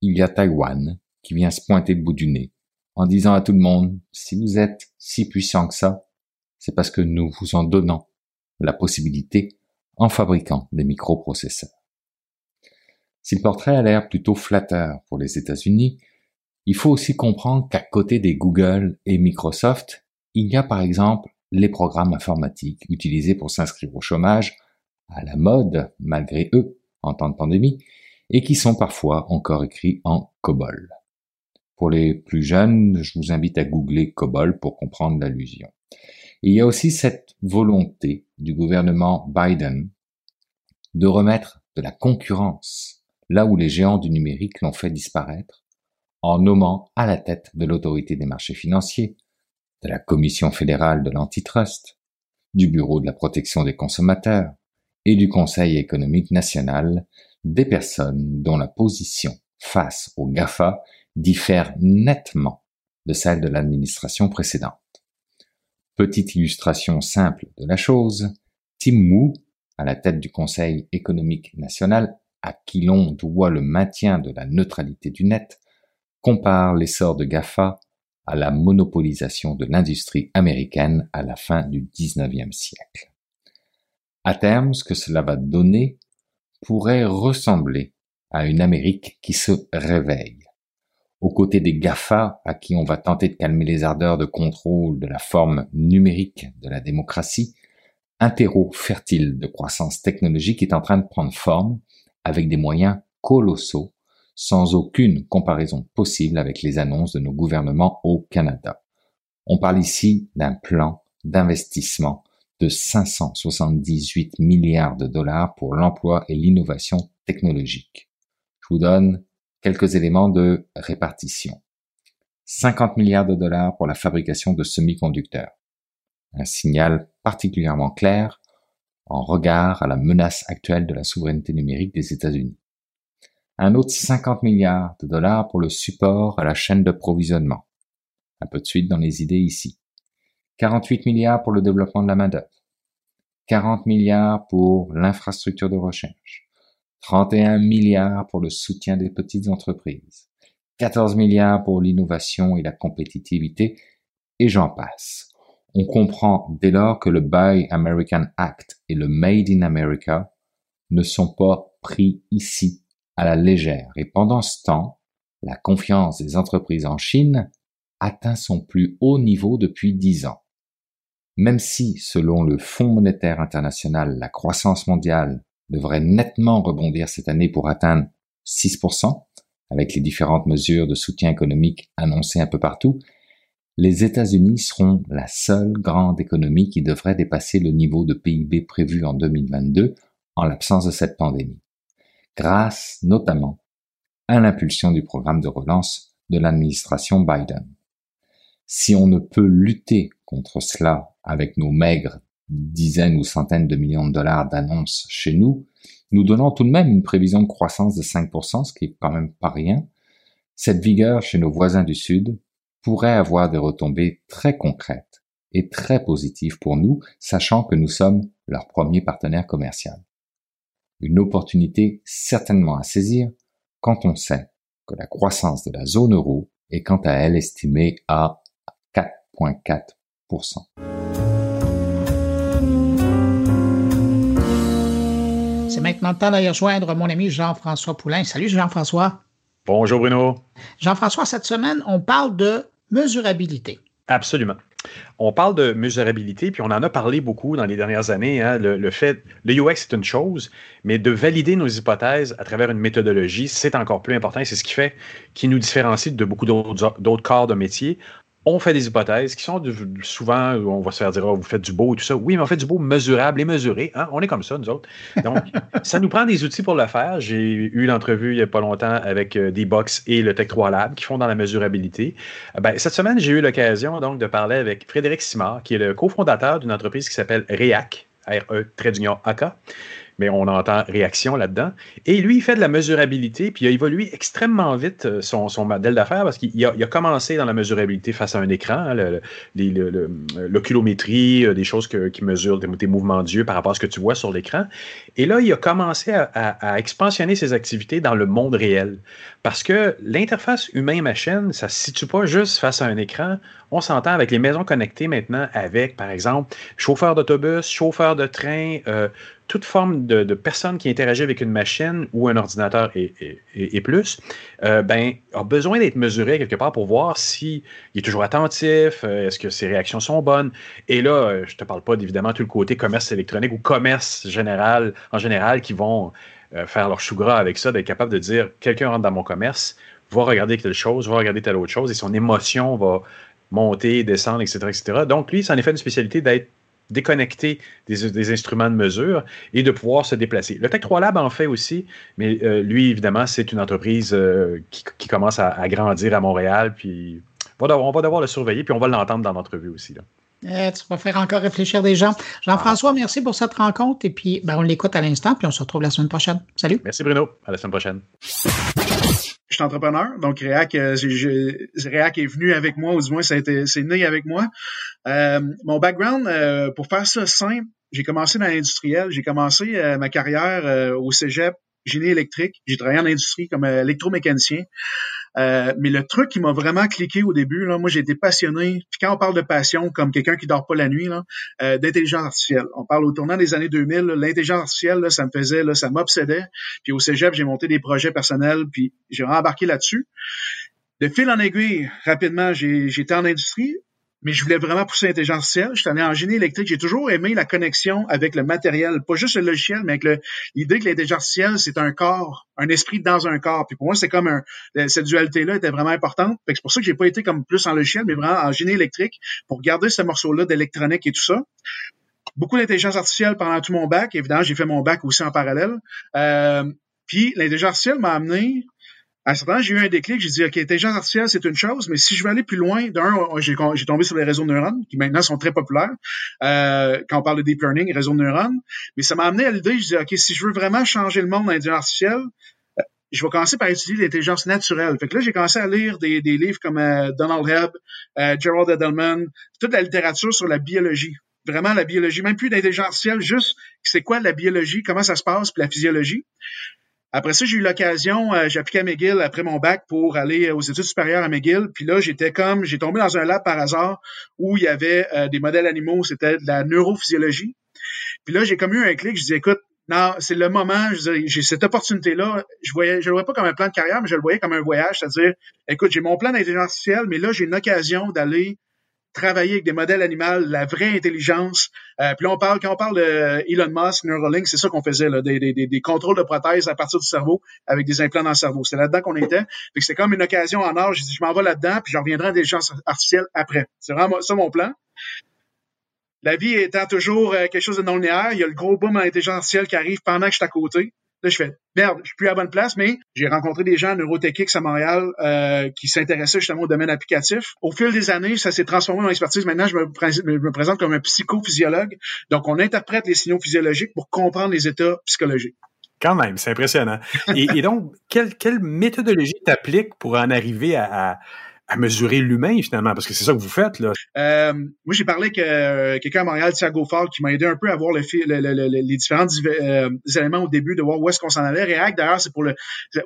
il y a Taïwan qui vient se pointer le bout du nez en disant à tout le monde, si vous êtes si puissant que ça, c'est parce que nous vous en donnons la possibilité en fabriquant des microprocesseurs. Si le portrait a l'air plutôt flatteur pour les États-Unis, il faut aussi comprendre qu'à côté des Google et Microsoft, il y a par exemple les programmes informatiques utilisés pour s'inscrire au chômage, à la mode malgré eux en temps de pandémie, et qui sont parfois encore écrits en COBOL. Pour les plus jeunes, je vous invite à googler COBOL pour comprendre l'allusion. Il y a aussi cette volonté du gouvernement Biden de remettre de la concurrence là où les géants du numérique l'ont fait disparaître, en nommant à la tête de l'autorité des marchés financiers, de la Commission fédérale de l'antitrust, du Bureau de la protection des consommateurs et du Conseil économique national des personnes dont la position face aux GAFA diffère nettement de celle de l'administration précédente. Petite illustration simple de la chose, Tim Wu, à la tête du Conseil économique national, à qui l'on doit le maintien de la neutralité du net, compare l'essor de GAFA à la monopolisation de l'industrie américaine à la fin du XIXe siècle. À terme, ce que cela va donner pourrait ressembler à une Amérique qui se réveille, aux côtés des GAFA à qui on va tenter de calmer les ardeurs de contrôle de la forme numérique de la démocratie, un terreau fertile de croissance technologique est en train de prendre forme avec des moyens colossaux sans aucune comparaison possible avec les annonces de nos gouvernements au Canada. On parle ici d'un plan d'investissement de 578 milliards de dollars pour l'emploi et l'innovation technologique. Je vous donne quelques éléments de répartition. 50 milliards de dollars pour la fabrication de semi-conducteurs. Un signal particulièrement clair en regard à la menace actuelle de la souveraineté numérique des États-Unis. Un autre 50 milliards de dollars pour le support à la chaîne de provisionnement. Un peu de suite dans les idées ici. 48 milliards pour le développement de la main-d'œuvre. 40 milliards pour l'infrastructure de recherche. 31 milliards pour le soutien des petites entreprises, 14 milliards pour l'innovation et la compétitivité, et j'en passe. On comprend dès lors que le Buy American Act et le Made in America ne sont pas pris ici à la légère. Et pendant ce temps, la confiance des entreprises en Chine atteint son plus haut niveau depuis dix ans. Même si, selon le Fonds monétaire international, la croissance mondiale devrait nettement rebondir cette année pour atteindre 6%, avec les différentes mesures de soutien économique annoncées un peu partout, les États-Unis seront la seule grande économie qui devrait dépasser le niveau de PIB prévu en 2022 en l'absence de cette pandémie, grâce notamment à l'impulsion du programme de relance de l'administration Biden. Si on ne peut lutter contre cela avec nos maigres dizaines ou centaines de millions de dollars d'annonces chez nous, nous donnant tout de même une prévision de croissance de 5%, ce qui est quand même pas rien, cette vigueur chez nos voisins du Sud pourrait avoir des retombées très concrètes et très positives pour nous, sachant que nous sommes leur premier partenaire commercial. Une opportunité certainement à saisir quand on sait que la croissance de la zone euro est quant à elle estimée à 4,4%. Maintenant le temps d'aller rejoindre mon ami Jean-François Poulain. Salut Jean-François. Bonjour Bruno. Jean-François, cette semaine, on parle de mesurabilité. Absolument. On parle de mesurabilité, puis on en a parlé beaucoup dans les dernières années. Hein, le, fait, le UX c'est une chose, mais de valider nos hypothèses à travers une méthodologie, c'est encore plus important. C'est ce qui fait, qui nous différencie de beaucoup d'autres corps de métier on fait des hypothèses qui sont souvent, on va se faire dire, oh, vous faites du beau et tout ça. Oui, mais on fait du beau mesurable et mesuré. Hein? On est comme ça, nous autres. Donc, <laughs> ça nous prend des outils pour le faire. J'ai eu l'entrevue il n'y a pas longtemps avec euh, D-Box et le Tech 3 Lab qui font dans la mesurabilité. Euh, ben, cette semaine, j'ai eu l'occasion donc de parler avec Frédéric Simard, qui est le cofondateur d'une entreprise qui s'appelle REAC, R-E-A-K mais on entend réaction là-dedans. Et lui, il fait de la mesurabilité, puis il a évolué extrêmement vite euh, son, son modèle d'affaires parce qu'il a, commencé dans la mesurabilité face à un écran, hein, l'oculométrie, euh, des choses qui mesurent tes, mouvements d'yeux par rapport à ce que tu vois sur l'écran. Et là, il a commencé à, à, expansionner ses activités dans le monde réel. Parce que l'interface humain-machine, ça ne se situe pas juste face à un écran. On s'entend avec les maisons connectées maintenant, avec, par exemple, chauffeur d'autobus, chauffeur de train, euh, toute forme de, personne qui interagit avec une machine ou un ordinateur et, plus, euh, ben, a besoin d'être mesuré quelque part pour voir s'il est toujours attentif, euh, est-ce que ses réactions sont bonnes. Et là, euh, je ne te parle pas évidemment tout le côté commerce électronique ou commerce général en général qui vont faire leur chou gras avec ça, d'être capable de dire quelqu'un rentre dans mon commerce, va regarder telle chose, va regarder telle autre chose, et son émotion va monter, descendre, etc. etc. Donc, lui, c'en est fait une spécialité d'être déconnecter des, instruments de mesure et de pouvoir se déplacer. Le Tech 3 Lab en fait aussi, mais euh, lui, évidemment, c'est une entreprise euh, qui, commence à, grandir à Montréal, puis on va, devoir, le surveiller, puis on va l'entendre dans l'entrevue aussi. Eh, tu vas faire encore réfléchir des gens. Jean-François, merci pour cette rencontre, et puis ben, on l'écoute à l'instant, puis on se retrouve la semaine prochaine. Salut. Merci Bruno, à la semaine prochaine je suis entrepreneur, donc Réac, euh, Réac est venu avec moi, ou du moins c'est né avec moi. Euh, mon background, euh, pour faire ça simple, j'ai commencé dans l'industriel, j'ai commencé ma carrière au Cégep génie électrique. J'ai travaillé en industrie comme électromécanicien. Euh, mais le truc qui m'a vraiment cliqué au début, là, moi j'ai été passionné. Puis quand on parle de passion, comme quelqu'un qui dort pas la nuit, euh, d'intelligence artificielle. On parle au tournant des années 2000, l'intelligence artificielle, là, ça me faisait, là, ça m'obsédait. Puis au Cégep, j'ai monté des projets personnels, puis j'ai embarqué là-dessus. De fil en aiguille, rapidement, j'ai j'étais en industrie mais je voulais vraiment pousser l'intelligence artificielle. Je suis allé en génie électrique. J'ai toujours aimé la connexion avec le matériel, pas juste le logiciel, mais avec l'idée que l'intelligence artificielle, c'est un corps, un esprit dans un corps. Puis pour moi, c'est comme un, cette dualité-là était vraiment importante. C'est pour ça que j'ai pas été comme plus en logiciel, mais vraiment en génie électrique pour garder ce morceau-là d'électronique et tout ça beaucoup d'intelligence artificielle pendant tout mon bac. Évidemment, j'ai fait mon bac aussi en parallèle. Euh, puis l'intelligence artificielle m'a amené à un certain moment, j'ai eu un déclic, j'ai dit, OK, l'intelligence artificielle, c'est une chose, mais si je veux aller plus loin, d'un, j'ai, tombé sur les réseaux de neurones, qui maintenant sont très populaires, euh, quand on parle de deep learning, réseaux de neurones, mais ça m'a amené à l'idée, je dis, OK, si je veux vraiment changer le monde l'intelligence artificielle, euh, je vais commencer par étudier l'intelligence naturelle. Fait que là, j'ai commencé à lire des, des livres comme euh, Donald Hebb, euh, Gerald Edelman, toute la littérature sur la biologie. Vraiment la biologie, même plus d'intelligence artificielle, juste c'est quoi la biologie, comment ça se passe, puis la physiologie. Après ça, j'ai eu l'occasion, euh, j'ai appliqué à McGill après mon bac pour aller aux études supérieures à McGill. Puis là, j'étais comme, j'ai tombé dans un lab par hasard où il y avait euh, des modèles animaux, c'était de la neurophysiologie. Puis là, j'ai comme eu un clic, je dis, écoute, non, c'est le moment, j'ai cette opportunité-là. Je voyais, je le voyais pas comme un plan de carrière, mais je le voyais comme un voyage, c'est-à-dire, écoute, j'ai mon plan d'intelligence artificielle, mais là, j'ai une occasion d'aller travailler avec des modèles animaux, la vraie intelligence. Euh, puis là, on parle, quand on parle de Elon Musk, Neuralink, c'est ça qu'on faisait, là, des, contrôles de prothèses à partir du cerveau avec des implants dans le cerveau. C'est là-dedans qu'on était. C'était comme une occasion en or. Je m'en vais là-dedans, puis je reviendrai en intelligence artificielle après. C'est vraiment ça mon plan. La vie étant toujours euh, quelque chose de non linéaire, il y a le gros boom en intelligence artificielle qui arrive pendant que je suis à côté. Là, je fais merde, je suis plus à la bonne place, mais j'ai rencontré des gens neurotechniques à Montréal euh, qui s'intéressaient justement au domaine applicatif. Au fil des années, ça s'est transformé en expertise. Maintenant, je me, présente comme un psychophysiologue. Donc, on interprète les signaux physiologiques pour comprendre les états psychologiques. Quand même, c'est impressionnant. et, donc, quelle, quelle méthodologie t'appliques pour en arriver à à mesurer l'humain finalement, parce que c'est ça que vous faites là. Euh, moi, j'ai parlé que euh, quelqu'un à Montréal, Thiago Fall, qui m'a aidé un peu à voir le, les différents euh, éléments au début, de voir où est-ce qu'on s'en allait. React, d'ailleurs, c'est pour le.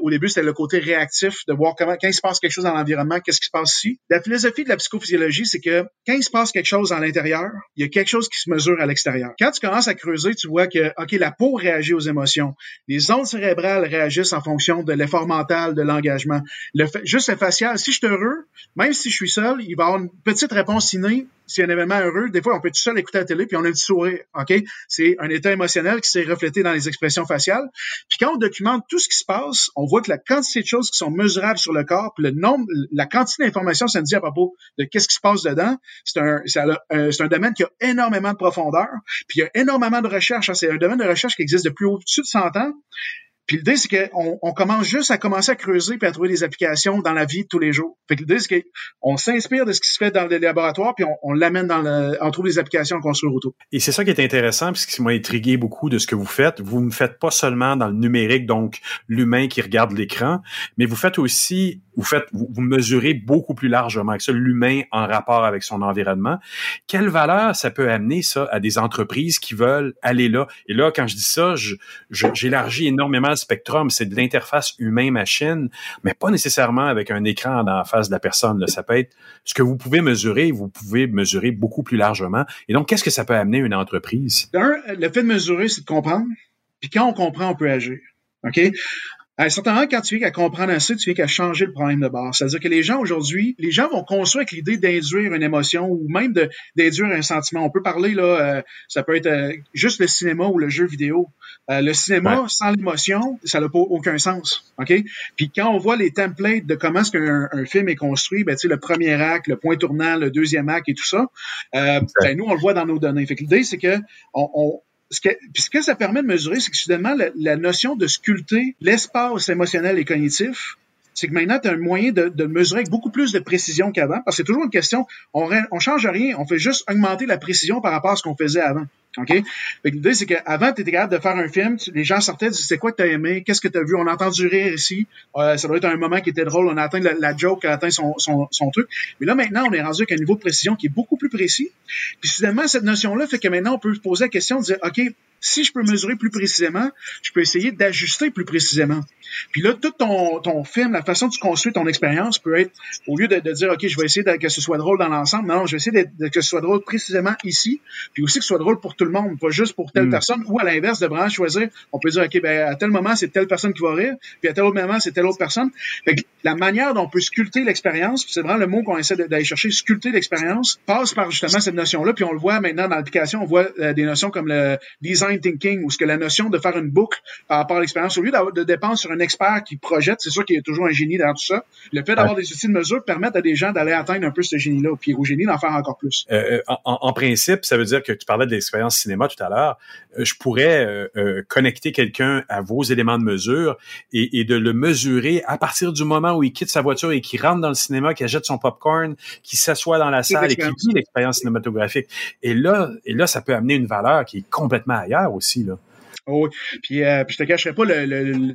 Au début, c'était le côté réactif, de voir comment quand il se passe quelque chose dans l'environnement, qu'est-ce qui se passe ici. La philosophie de la psychophysiologie, c'est que quand il se passe quelque chose à l'intérieur, il y a quelque chose qui se mesure à l'extérieur. Quand tu commences à creuser, tu vois que ok, la peau réagit aux émotions, les ondes cérébrales réagissent en fonction de l'effort mental, de l'engagement. Le juste le facial. Si je suis heureux, même si je suis seul, il va y avoir une petite réponse innée s'il un événement heureux. Des fois, on peut tout seul écouter la télé, puis on a un petit sourire. C'est un état émotionnel qui s'est reflété dans les expressions faciales. Puis quand on documente tout ce qui se passe, on voit que la quantité de choses qui sont mesurables sur le corps, puis le nombre, la quantité d'informations ça nous dit à propos de qu'est-ce qui se passe dedans, c'est un, c'est un, domaine qui a énormément de profondeur, puis il y a énormément de recherche. Hein. C'est un domaine de recherche qui existe depuis au-dessus de 100 ans. Puis l'idée, c'est qu'on on commence juste à commencer à creuser puis à trouver des applications dans la vie de tous les jours. Fait que l'idée, c'est qu'on s'inspire de ce qui se fait dans le laboratoire, puis on, l'amène dans le, on trouve des applications à construire autour. Et c'est ça qui est intéressant, puisque ce m'a intrigué beaucoup de ce que vous faites. Vous ne faites pas seulement dans le numérique, donc l'humain qui regarde l'écran, mais vous faites aussi, vous vous, mesurez beaucoup plus largement que ça, l'humain en rapport avec son environnement. Quelle valeur ça peut amener ça à des entreprises qui veulent aller là? Et là, quand je dis ça, j'élargis énormément spectrum, c'est de l'interface humain-machine, mais pas nécessairement avec un écran en face de la personne. Ça peut être ce que vous pouvez mesurer, vous pouvez mesurer beaucoup plus largement. Et donc, qu'est-ce que ça peut amener une entreprise? Le fait de mesurer, c'est de comprendre. Puis quand on comprend, on peut agir. OK? À un certain moment, quand tu viens qu'à comprendre ça, tu viens qu'à changer le problème de base. C'est-à-dire que les gens aujourd'hui, les gens vont construire avec l'idée d'induire une émotion ou même d'induire un sentiment. On peut parler, là, euh, ça peut être euh, juste le cinéma ou le jeu vidéo. Euh, le cinéma, sans l'émotion, ça n'a pas aucun sens. OK? Puis quand on voit les templates de comment est-ce qu'un un film est construit, ben, tu sais, le premier acte, le point tournant, le deuxième acte et tout ça, ben, nous, on le voit dans nos données. Fait que l'idée, c'est que on ce que, puis ce que ça permet de mesurer, c'est que soudainement, la, notion de sculpter l'espace émotionnel et cognitif, c'est que maintenant, tu as un moyen de, de, mesurer avec beaucoup plus de précision qu'avant, parce que c'est toujours une question, on, on change rien, on fait juste augmenter la précision par rapport à ce qu'on faisait avant. OK? L'idée, c'est qu'avant, tu étais capable de faire un film, les gens sortaient, c'est quoi que tu as aimé, qu'est-ce que tu as vu, on a entendu rire ici, euh, ça doit être un moment qui était drôle, on a atteint la, joke, a atteint son, son, son, truc. Mais là, maintenant, on est rendu avec un niveau de précision qui est beaucoup plus précis. Puis soudainement, cette notion-là fait que maintenant, on peut se poser la question de dire, OK, si je peux mesurer plus précisément, je peux essayer d'ajuster plus précisément. Puis là, tout ton, ton film, la façon dont tu construis ton expérience peut être, au lieu de, de dire, OK, je vais essayer de, que ce soit drôle dans l'ensemble, non, je vais essayer de, que ce soit drôle précisément ici, puis aussi que ce soit drôle pour tout le monde, pas juste pour telle mm. personne, ou à l'inverse, de vraiment choisir, on peut dire, OK, ben, à tel moment, c'est telle personne qui va rire, puis à tel autre moment, c'est telle autre personne. Fait que la manière dont on peut sculpter l'expérience, c'est vraiment le mot qu'on essaie d'aller chercher, sculpter l'expérience, passe par justement cette notion-là, puis on le voit maintenant dans l'application, on voit euh, des notions comme le design thinking, ou ce que la notion de faire une boucle par rapport à l'expérience, au lieu de dépendre sur un expert qui projette, c'est sûr qu'il y a toujours un génie dans tout ça. Le fait d'avoir des outils de mesure permet à des gens d'aller atteindre un peu ce génie-là, puis au génie d'en faire encore plus. Euh, euh, en, en, principe, ça veut dire que tu parlais de l'expérience cinéma tout à l'heure. Euh, je pourrais euh, connecter quelqu'un à vos éléments de mesure et, et, de le mesurer à partir du moment où il quitte sa voiture et qu'il rentre dans le cinéma, qu'il achète son popcorn, qu'il s'assoit dans la salle et qu'il vit l'expérience cinématographique. Et là, et là, ça peut amener une valeur qui est complètement ailleurs aussi là. Oh oui. Puis, euh, puis je te cacherai pas, le, le, le,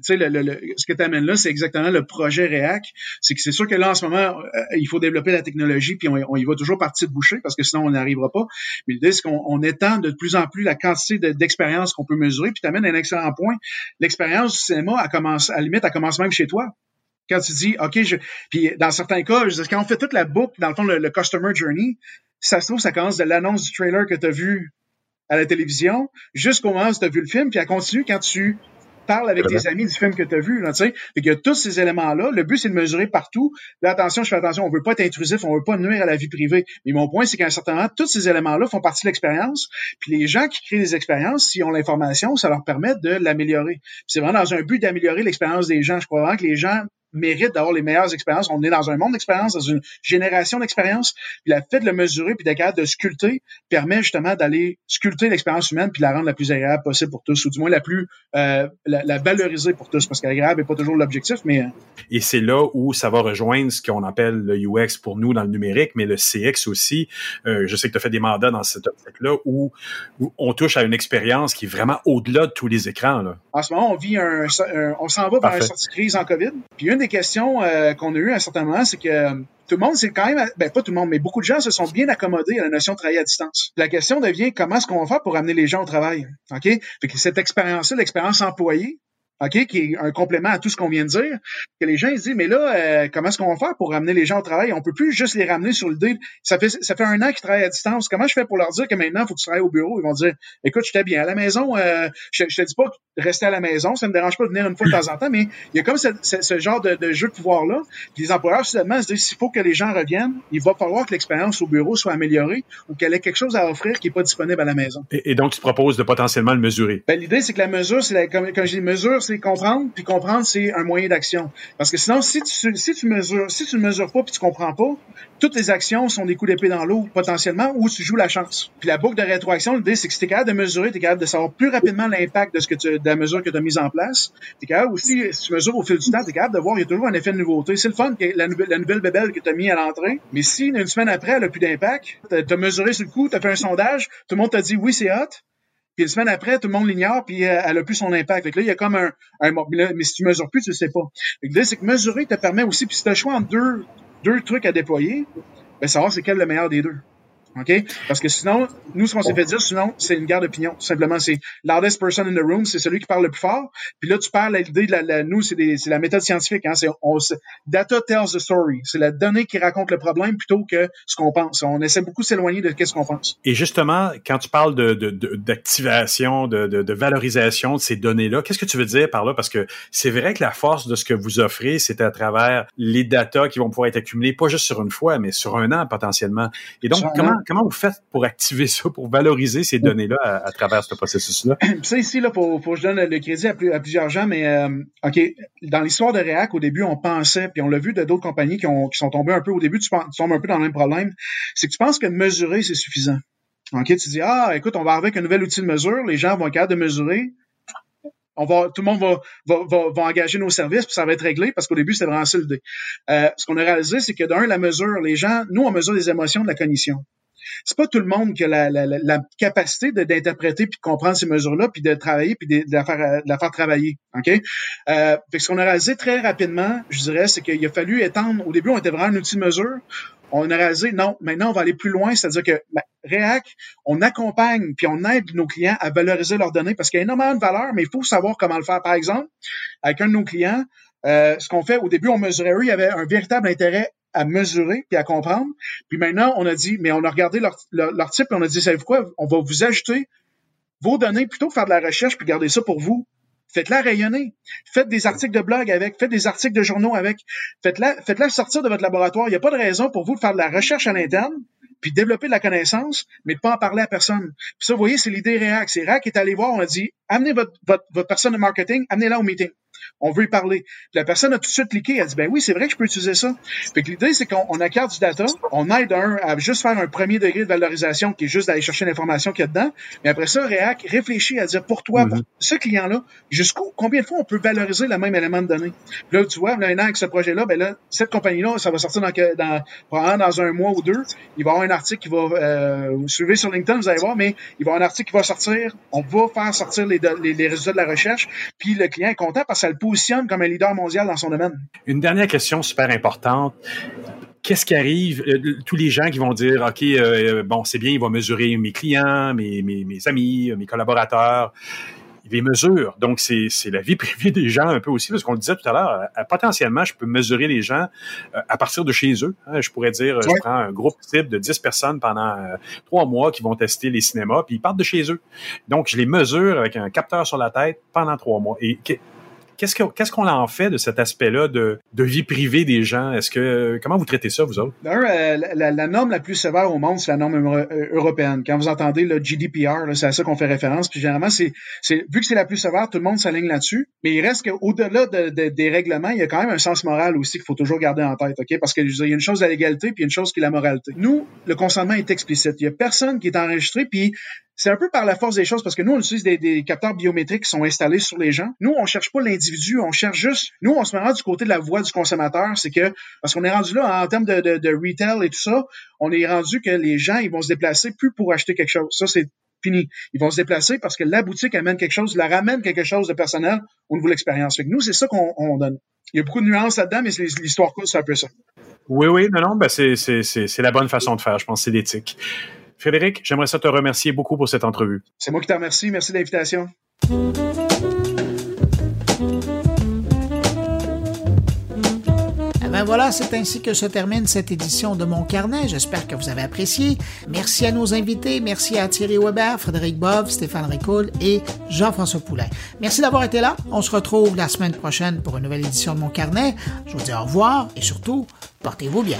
ce que tu amènes là, c'est exactement le projet React. C'est que c'est sûr que là, en ce moment, euh, il faut développer la technologie, puis on, on, y va toujours partir de boucher, parce que sinon, on n'arrivera pas. Mais l'idée, c'est qu'on étend de plus en plus la quantité d'expérience qu'on peut mesurer, puis tu amènes un excellent point. L'expérience du cinéma, elle commence, à la limite, elle commence même chez toi quand tu dis, OK, je... puis dans certains cas, quand on fait toute la boucle, dans le fond, le, customer journey, ça se trouve, ça commence de l'annonce du trailer que tu as vu à la télévision jusqu'au moment où tu as vu le film, puis elle continue quand tu parles avec tes amis du film que tu as vu. Là, sais. Fait qu'il y a tous ces éléments-là. Le but, c'est de mesurer partout. Là, attention, je fais attention, on veut pas être intrusif, on veut pas nuire à la vie privée. Mais mon point, c'est qu'à un certain moment, tous ces éléments-là font partie de l'expérience. Puis les gens qui créent des expériences, s'ils ont l'information, ça leur permet de l'améliorer. C'est vraiment dans un but d'améliorer l'expérience des gens. Je crois vraiment que les gens mérite d'avoir les meilleures expériences. On est dans un monde d'expérience, dans une génération d'expérience. Puis la fait de le mesurer puis d'être capable de sculpter permet justement d'aller sculpter l'expérience humaine puis la rendre la plus agréable possible pour tous, ou du moins la plus euh, la, valoriser pour tous, parce qu'agréable n'est pas toujours l'objectif, mais euh, et c'est là où ça va rejoindre ce qu'on appelle le UX pour nous dans le numérique, mais le CX aussi. Euh, je sais que tu as fait des mandats dans cette optique-là où, où, on touche à une expérience qui est vraiment au-delà de tous les écrans. Là. En ce moment, on vit un, on s'en va vers une sortie de crise en COVID. Puis une des questions euh, qu'on a eues à un certain moment, c'est que euh, tout le monde, c'est quand même, ben pas tout le monde, mais beaucoup de gens se sont bien accommodés à la notion de travailler à distance. La question devient comment est-ce qu'on va faire pour amener les gens au travail, ok? Cette expérience-là, l'expérience employée, OK, qui est un complément à tout ce qu'on vient de dire, que les gens ils disent mais là euh, comment est-ce qu'on va faire pour ramener les gens au travail? On peut plus juste les ramener sur le deal. Ça fait ça fait un an qu'ils travaillent à distance. Comment je fais pour leur dire que maintenant il faut que tu travailles au bureau? Ils vont dire écoute, j'étais bien à la maison. Euh, je, je te dis pas de rester à la maison, ça me dérange pas de venir une fois de temps en temps, mais il y a comme ce, ce, genre de, de, jeu de pouvoir là. Les employeurs soudainement se disent s'il faut que les gens reviennent, il va falloir que l'expérience au bureau soit améliorée ou qu'elle ait quelque chose à offrir qui est pas disponible à la maison. Et, donc tu proposes de potentiellement le mesurer. Ben, l'idée c'est que la mesure, c'est comme quand je dis mesure, c'est comprendre puis comprendre, c'est un moyen d'action. Parce que sinon, si tu, mesures, si tu ne mesures pas puis tu comprends pas, toutes les actions sont des coups d'épée dans l'eau, potentiellement, ou tu joues la chance. Puis la boucle de rétroaction, l'idée, c'est que si tu es capable de mesurer, tu es capable de savoir plus rapidement l'impact de ce que de la mesure que tu as mise en place. Tu es capable aussi, si tu mesures au fil du temps, tu es capable de voir, il y a toujours un effet de nouveauté. C'est le fun, la, la nouvelle bébelle que tu as mis à l'entrée. Mais si une semaine après, elle a plus d'impact, tu as mesuré sur le coup, tu as fait un sondage, tout le monde t'a dit oui, c'est hot, puis une semaine après, tout le monde l'ignore, puis euh, elle a plus son impact. Fait là, il y a comme un, un mais si tu mesures plus, tu le sais pas. Fait que c'est que mesurer te permet aussi, puis si tu as le choix entre deux, deux trucs à déployer, ben savoir c'est quel le meilleur des deux. OK? Parce que sinon, nous, ce qu'on s'est fait dire, sinon, c'est une guerre d'opinion. Tout simplement, c'est loudest person in the room, c'est celui qui parle le plus fort. Puis là, tu parles l'idée de la, la nous, c'est la méthode scientifique. Hein? C'est on, data tells the story. C'est la donnée qui raconte le problème plutôt que ce qu'on pense. On essaie beaucoup de s'éloigner de ce qu'on pense. Et justement, quand tu parles de, d'activation, de, de, de, valorisation de ces données-là, qu'est-ce que tu veux dire par là? Parce que c'est vrai que la force de ce que vous offrez, c'est à travers les data qui vont pouvoir être accumulés, pas juste sur une fois, mais sur un an potentiellement. Et donc, comment, comment vous faites pour activer ça, pour valoriser ces données-là à, travers ce processus-là? <clears throat> Ça ici, là, pour, pour que je donne le crédit à, plusieurs gens, mais euh, OK, dans l'histoire de React, au début, on pensait, puis on l'a vu de d'autres compagnies qui, ont, qui sont tombées un peu, au début, tu, tombes un peu dans le même problème, c'est que tu penses que mesurer, c'est suffisant. OK, tu dis, ah, écoute, on va arriver avec un nouvel outil de mesure, les gens vont être capables de mesurer, on va, tout le monde va, va, va, va, engager nos services, puis ça va être réglé, parce qu'au début, c'était vraiment ça l'idée. Euh, ce qu'on a réalisé, c'est que d'un, la mesure, les gens, nous, on mesure les émotions de la cognition. C'est pas tout le monde qui a la, capacité d'interpréter puis de comprendre ces mesures-là, puis de travailler, puis de, de, la, faire, de la faire travailler. OK? Euh, fait que ce qu'on a réalisé très rapidement, je dirais, c'est qu'il a fallu étendre. Au début, on était vraiment un outil de mesure on a réalisé, non, maintenant, on va aller plus loin, c'est-à-dire que ben, React, on accompagne puis on aide nos clients à valoriser leurs données parce qu'il y a énormément de valeur, mais il faut savoir comment le faire. Par exemple, avec un de nos clients, euh, ce qu'on fait, au début, on mesurait, eux, il y avait un véritable intérêt à mesurer puis à comprendre. Puis maintenant, on a dit, mais on a regardé leur, type et on a dit, savez-vous quoi, on va vous ajouter vos données plutôt que faire de la recherche puis garder ça pour vous. Faites-la rayonner. Faites des articles de blog avec. Faites des articles de journaux avec. Faites-la, sortir de votre laboratoire. Il n'y a pas de raison pour vous de faire de la recherche à l'interne, puis développer de la connaissance, mais de pas en parler à personne. Puis ça, vous voyez, c'est l'idée React. C'est React qui est allé voir, on a dit, amenez votre, votre, votre personne de marketing, amenez-la au meeting. On veut y parler. Puis la personne a tout de suite cliqué, elle dit, ben oui, c'est vrai que je peux utiliser ça. Fait que l'idée, c'est qu'on accorde du data, on aide un à juste faire un premier degré de valorisation qui est juste d'aller chercher l'information qu'il y a dedans, mais après ça, React réfléchit à dire, pour toi, pour mm-hmm. ce client-là, jusqu'où, combien de fois on peut valoriser le même élément de données? Puis là, tu vois, maintenant, avec ce projet-là, ben là, cette compagnie-là, ça va sortir dans, dans, probablement dans un mois ou deux. Il va y avoir un article qui va, euh, vous suivez sur LinkedIn, vous allez voir, mais il va y avoir un article qui va sortir. On va faire sortir les, les, résultats de la recherche. Puis le client est content parce que ça le positionne comme un leader mondial dans son domaine? Une dernière question super importante qu'est-ce qui arrive? Euh, tous les gens qui vont dire, OK, euh, bon, c'est bien, il va mesurer mes clients, mes, mes, mes amis, mes collaborateurs les mesures. Donc, c'est la vie <laughs> privée des gens un peu aussi, parce qu'on le disait tout à l'heure, euh, potentiellement, je peux mesurer les gens euh, à partir de chez eux. Hein. Je pourrais dire, je prends un groupe type de 10 personnes pendant euh, trois mois qui vont tester les cinémas, puis ils partent de chez eux. Donc, je les mesure avec un capteur sur la tête pendant trois mois. Et Qu'est-ce qu'on qu'on en fait de cet aspect-là de, de, vie privée des gens? Est-ce que comment vous traitez ça, vous autres? Euh, la, la, norme la plus sévère au monde, c'est la norme euh, européenne. Quand vous entendez le GDPR, c'est à ça qu'on fait référence. Puis généralement, c'est vu que c'est la plus sévère, tout le monde s'aligne là-dessus. Mais il reste qu'au-delà de, de, des règlements, il y a quand même un sens moral aussi qu'il faut toujours garder en tête, ok? Parce qu'il y a une chose la légalité, puis une chose qui est la moralité. Nous, le consentement est explicite. Il y a personne qui est enregistré, puis c'est un peu par la force des choses parce que nous, on utilise des, capteurs biométriques qui sont installés sur les gens. Nous, on cherche pas l'individu, on cherche juste. Nous, on se met du côté de la voix du consommateur. C'est que parce qu'on est rendu là en termes de, de, retail et tout ça, on est rendu que les gens ils vont se déplacer plus pour acheter quelque chose. Ça, c'est fini. Ils vont se déplacer parce que la boutique amène quelque chose, la ramène quelque chose de personnel au niveau de l'expérience. Nous, c'est ça qu'on donne. Il y a beaucoup de nuances là-dedans, mais l'histoire cool, c'est un peu ça. Oui, oui, non, non, ben c'est la bonne façon de faire. Je pense c'est l'éthique. Frédéric, j'aimerais ça te remercier beaucoup pour cette entrevue. C'est moi qui te remercie. Merci de l'invitation. Eh ben voilà, c'est ainsi que se termine cette édition de Mon Carnet. J'espère que vous avez apprécié. Merci à nos invités. Merci à Thierry Weber, Frédéric Bove, Stéphane Ricoul et Jean-François Poulain. Merci d'avoir été là. On se retrouve la semaine prochaine pour une nouvelle édition de Mon Carnet. Je vous dis au revoir et surtout, portez-vous bien.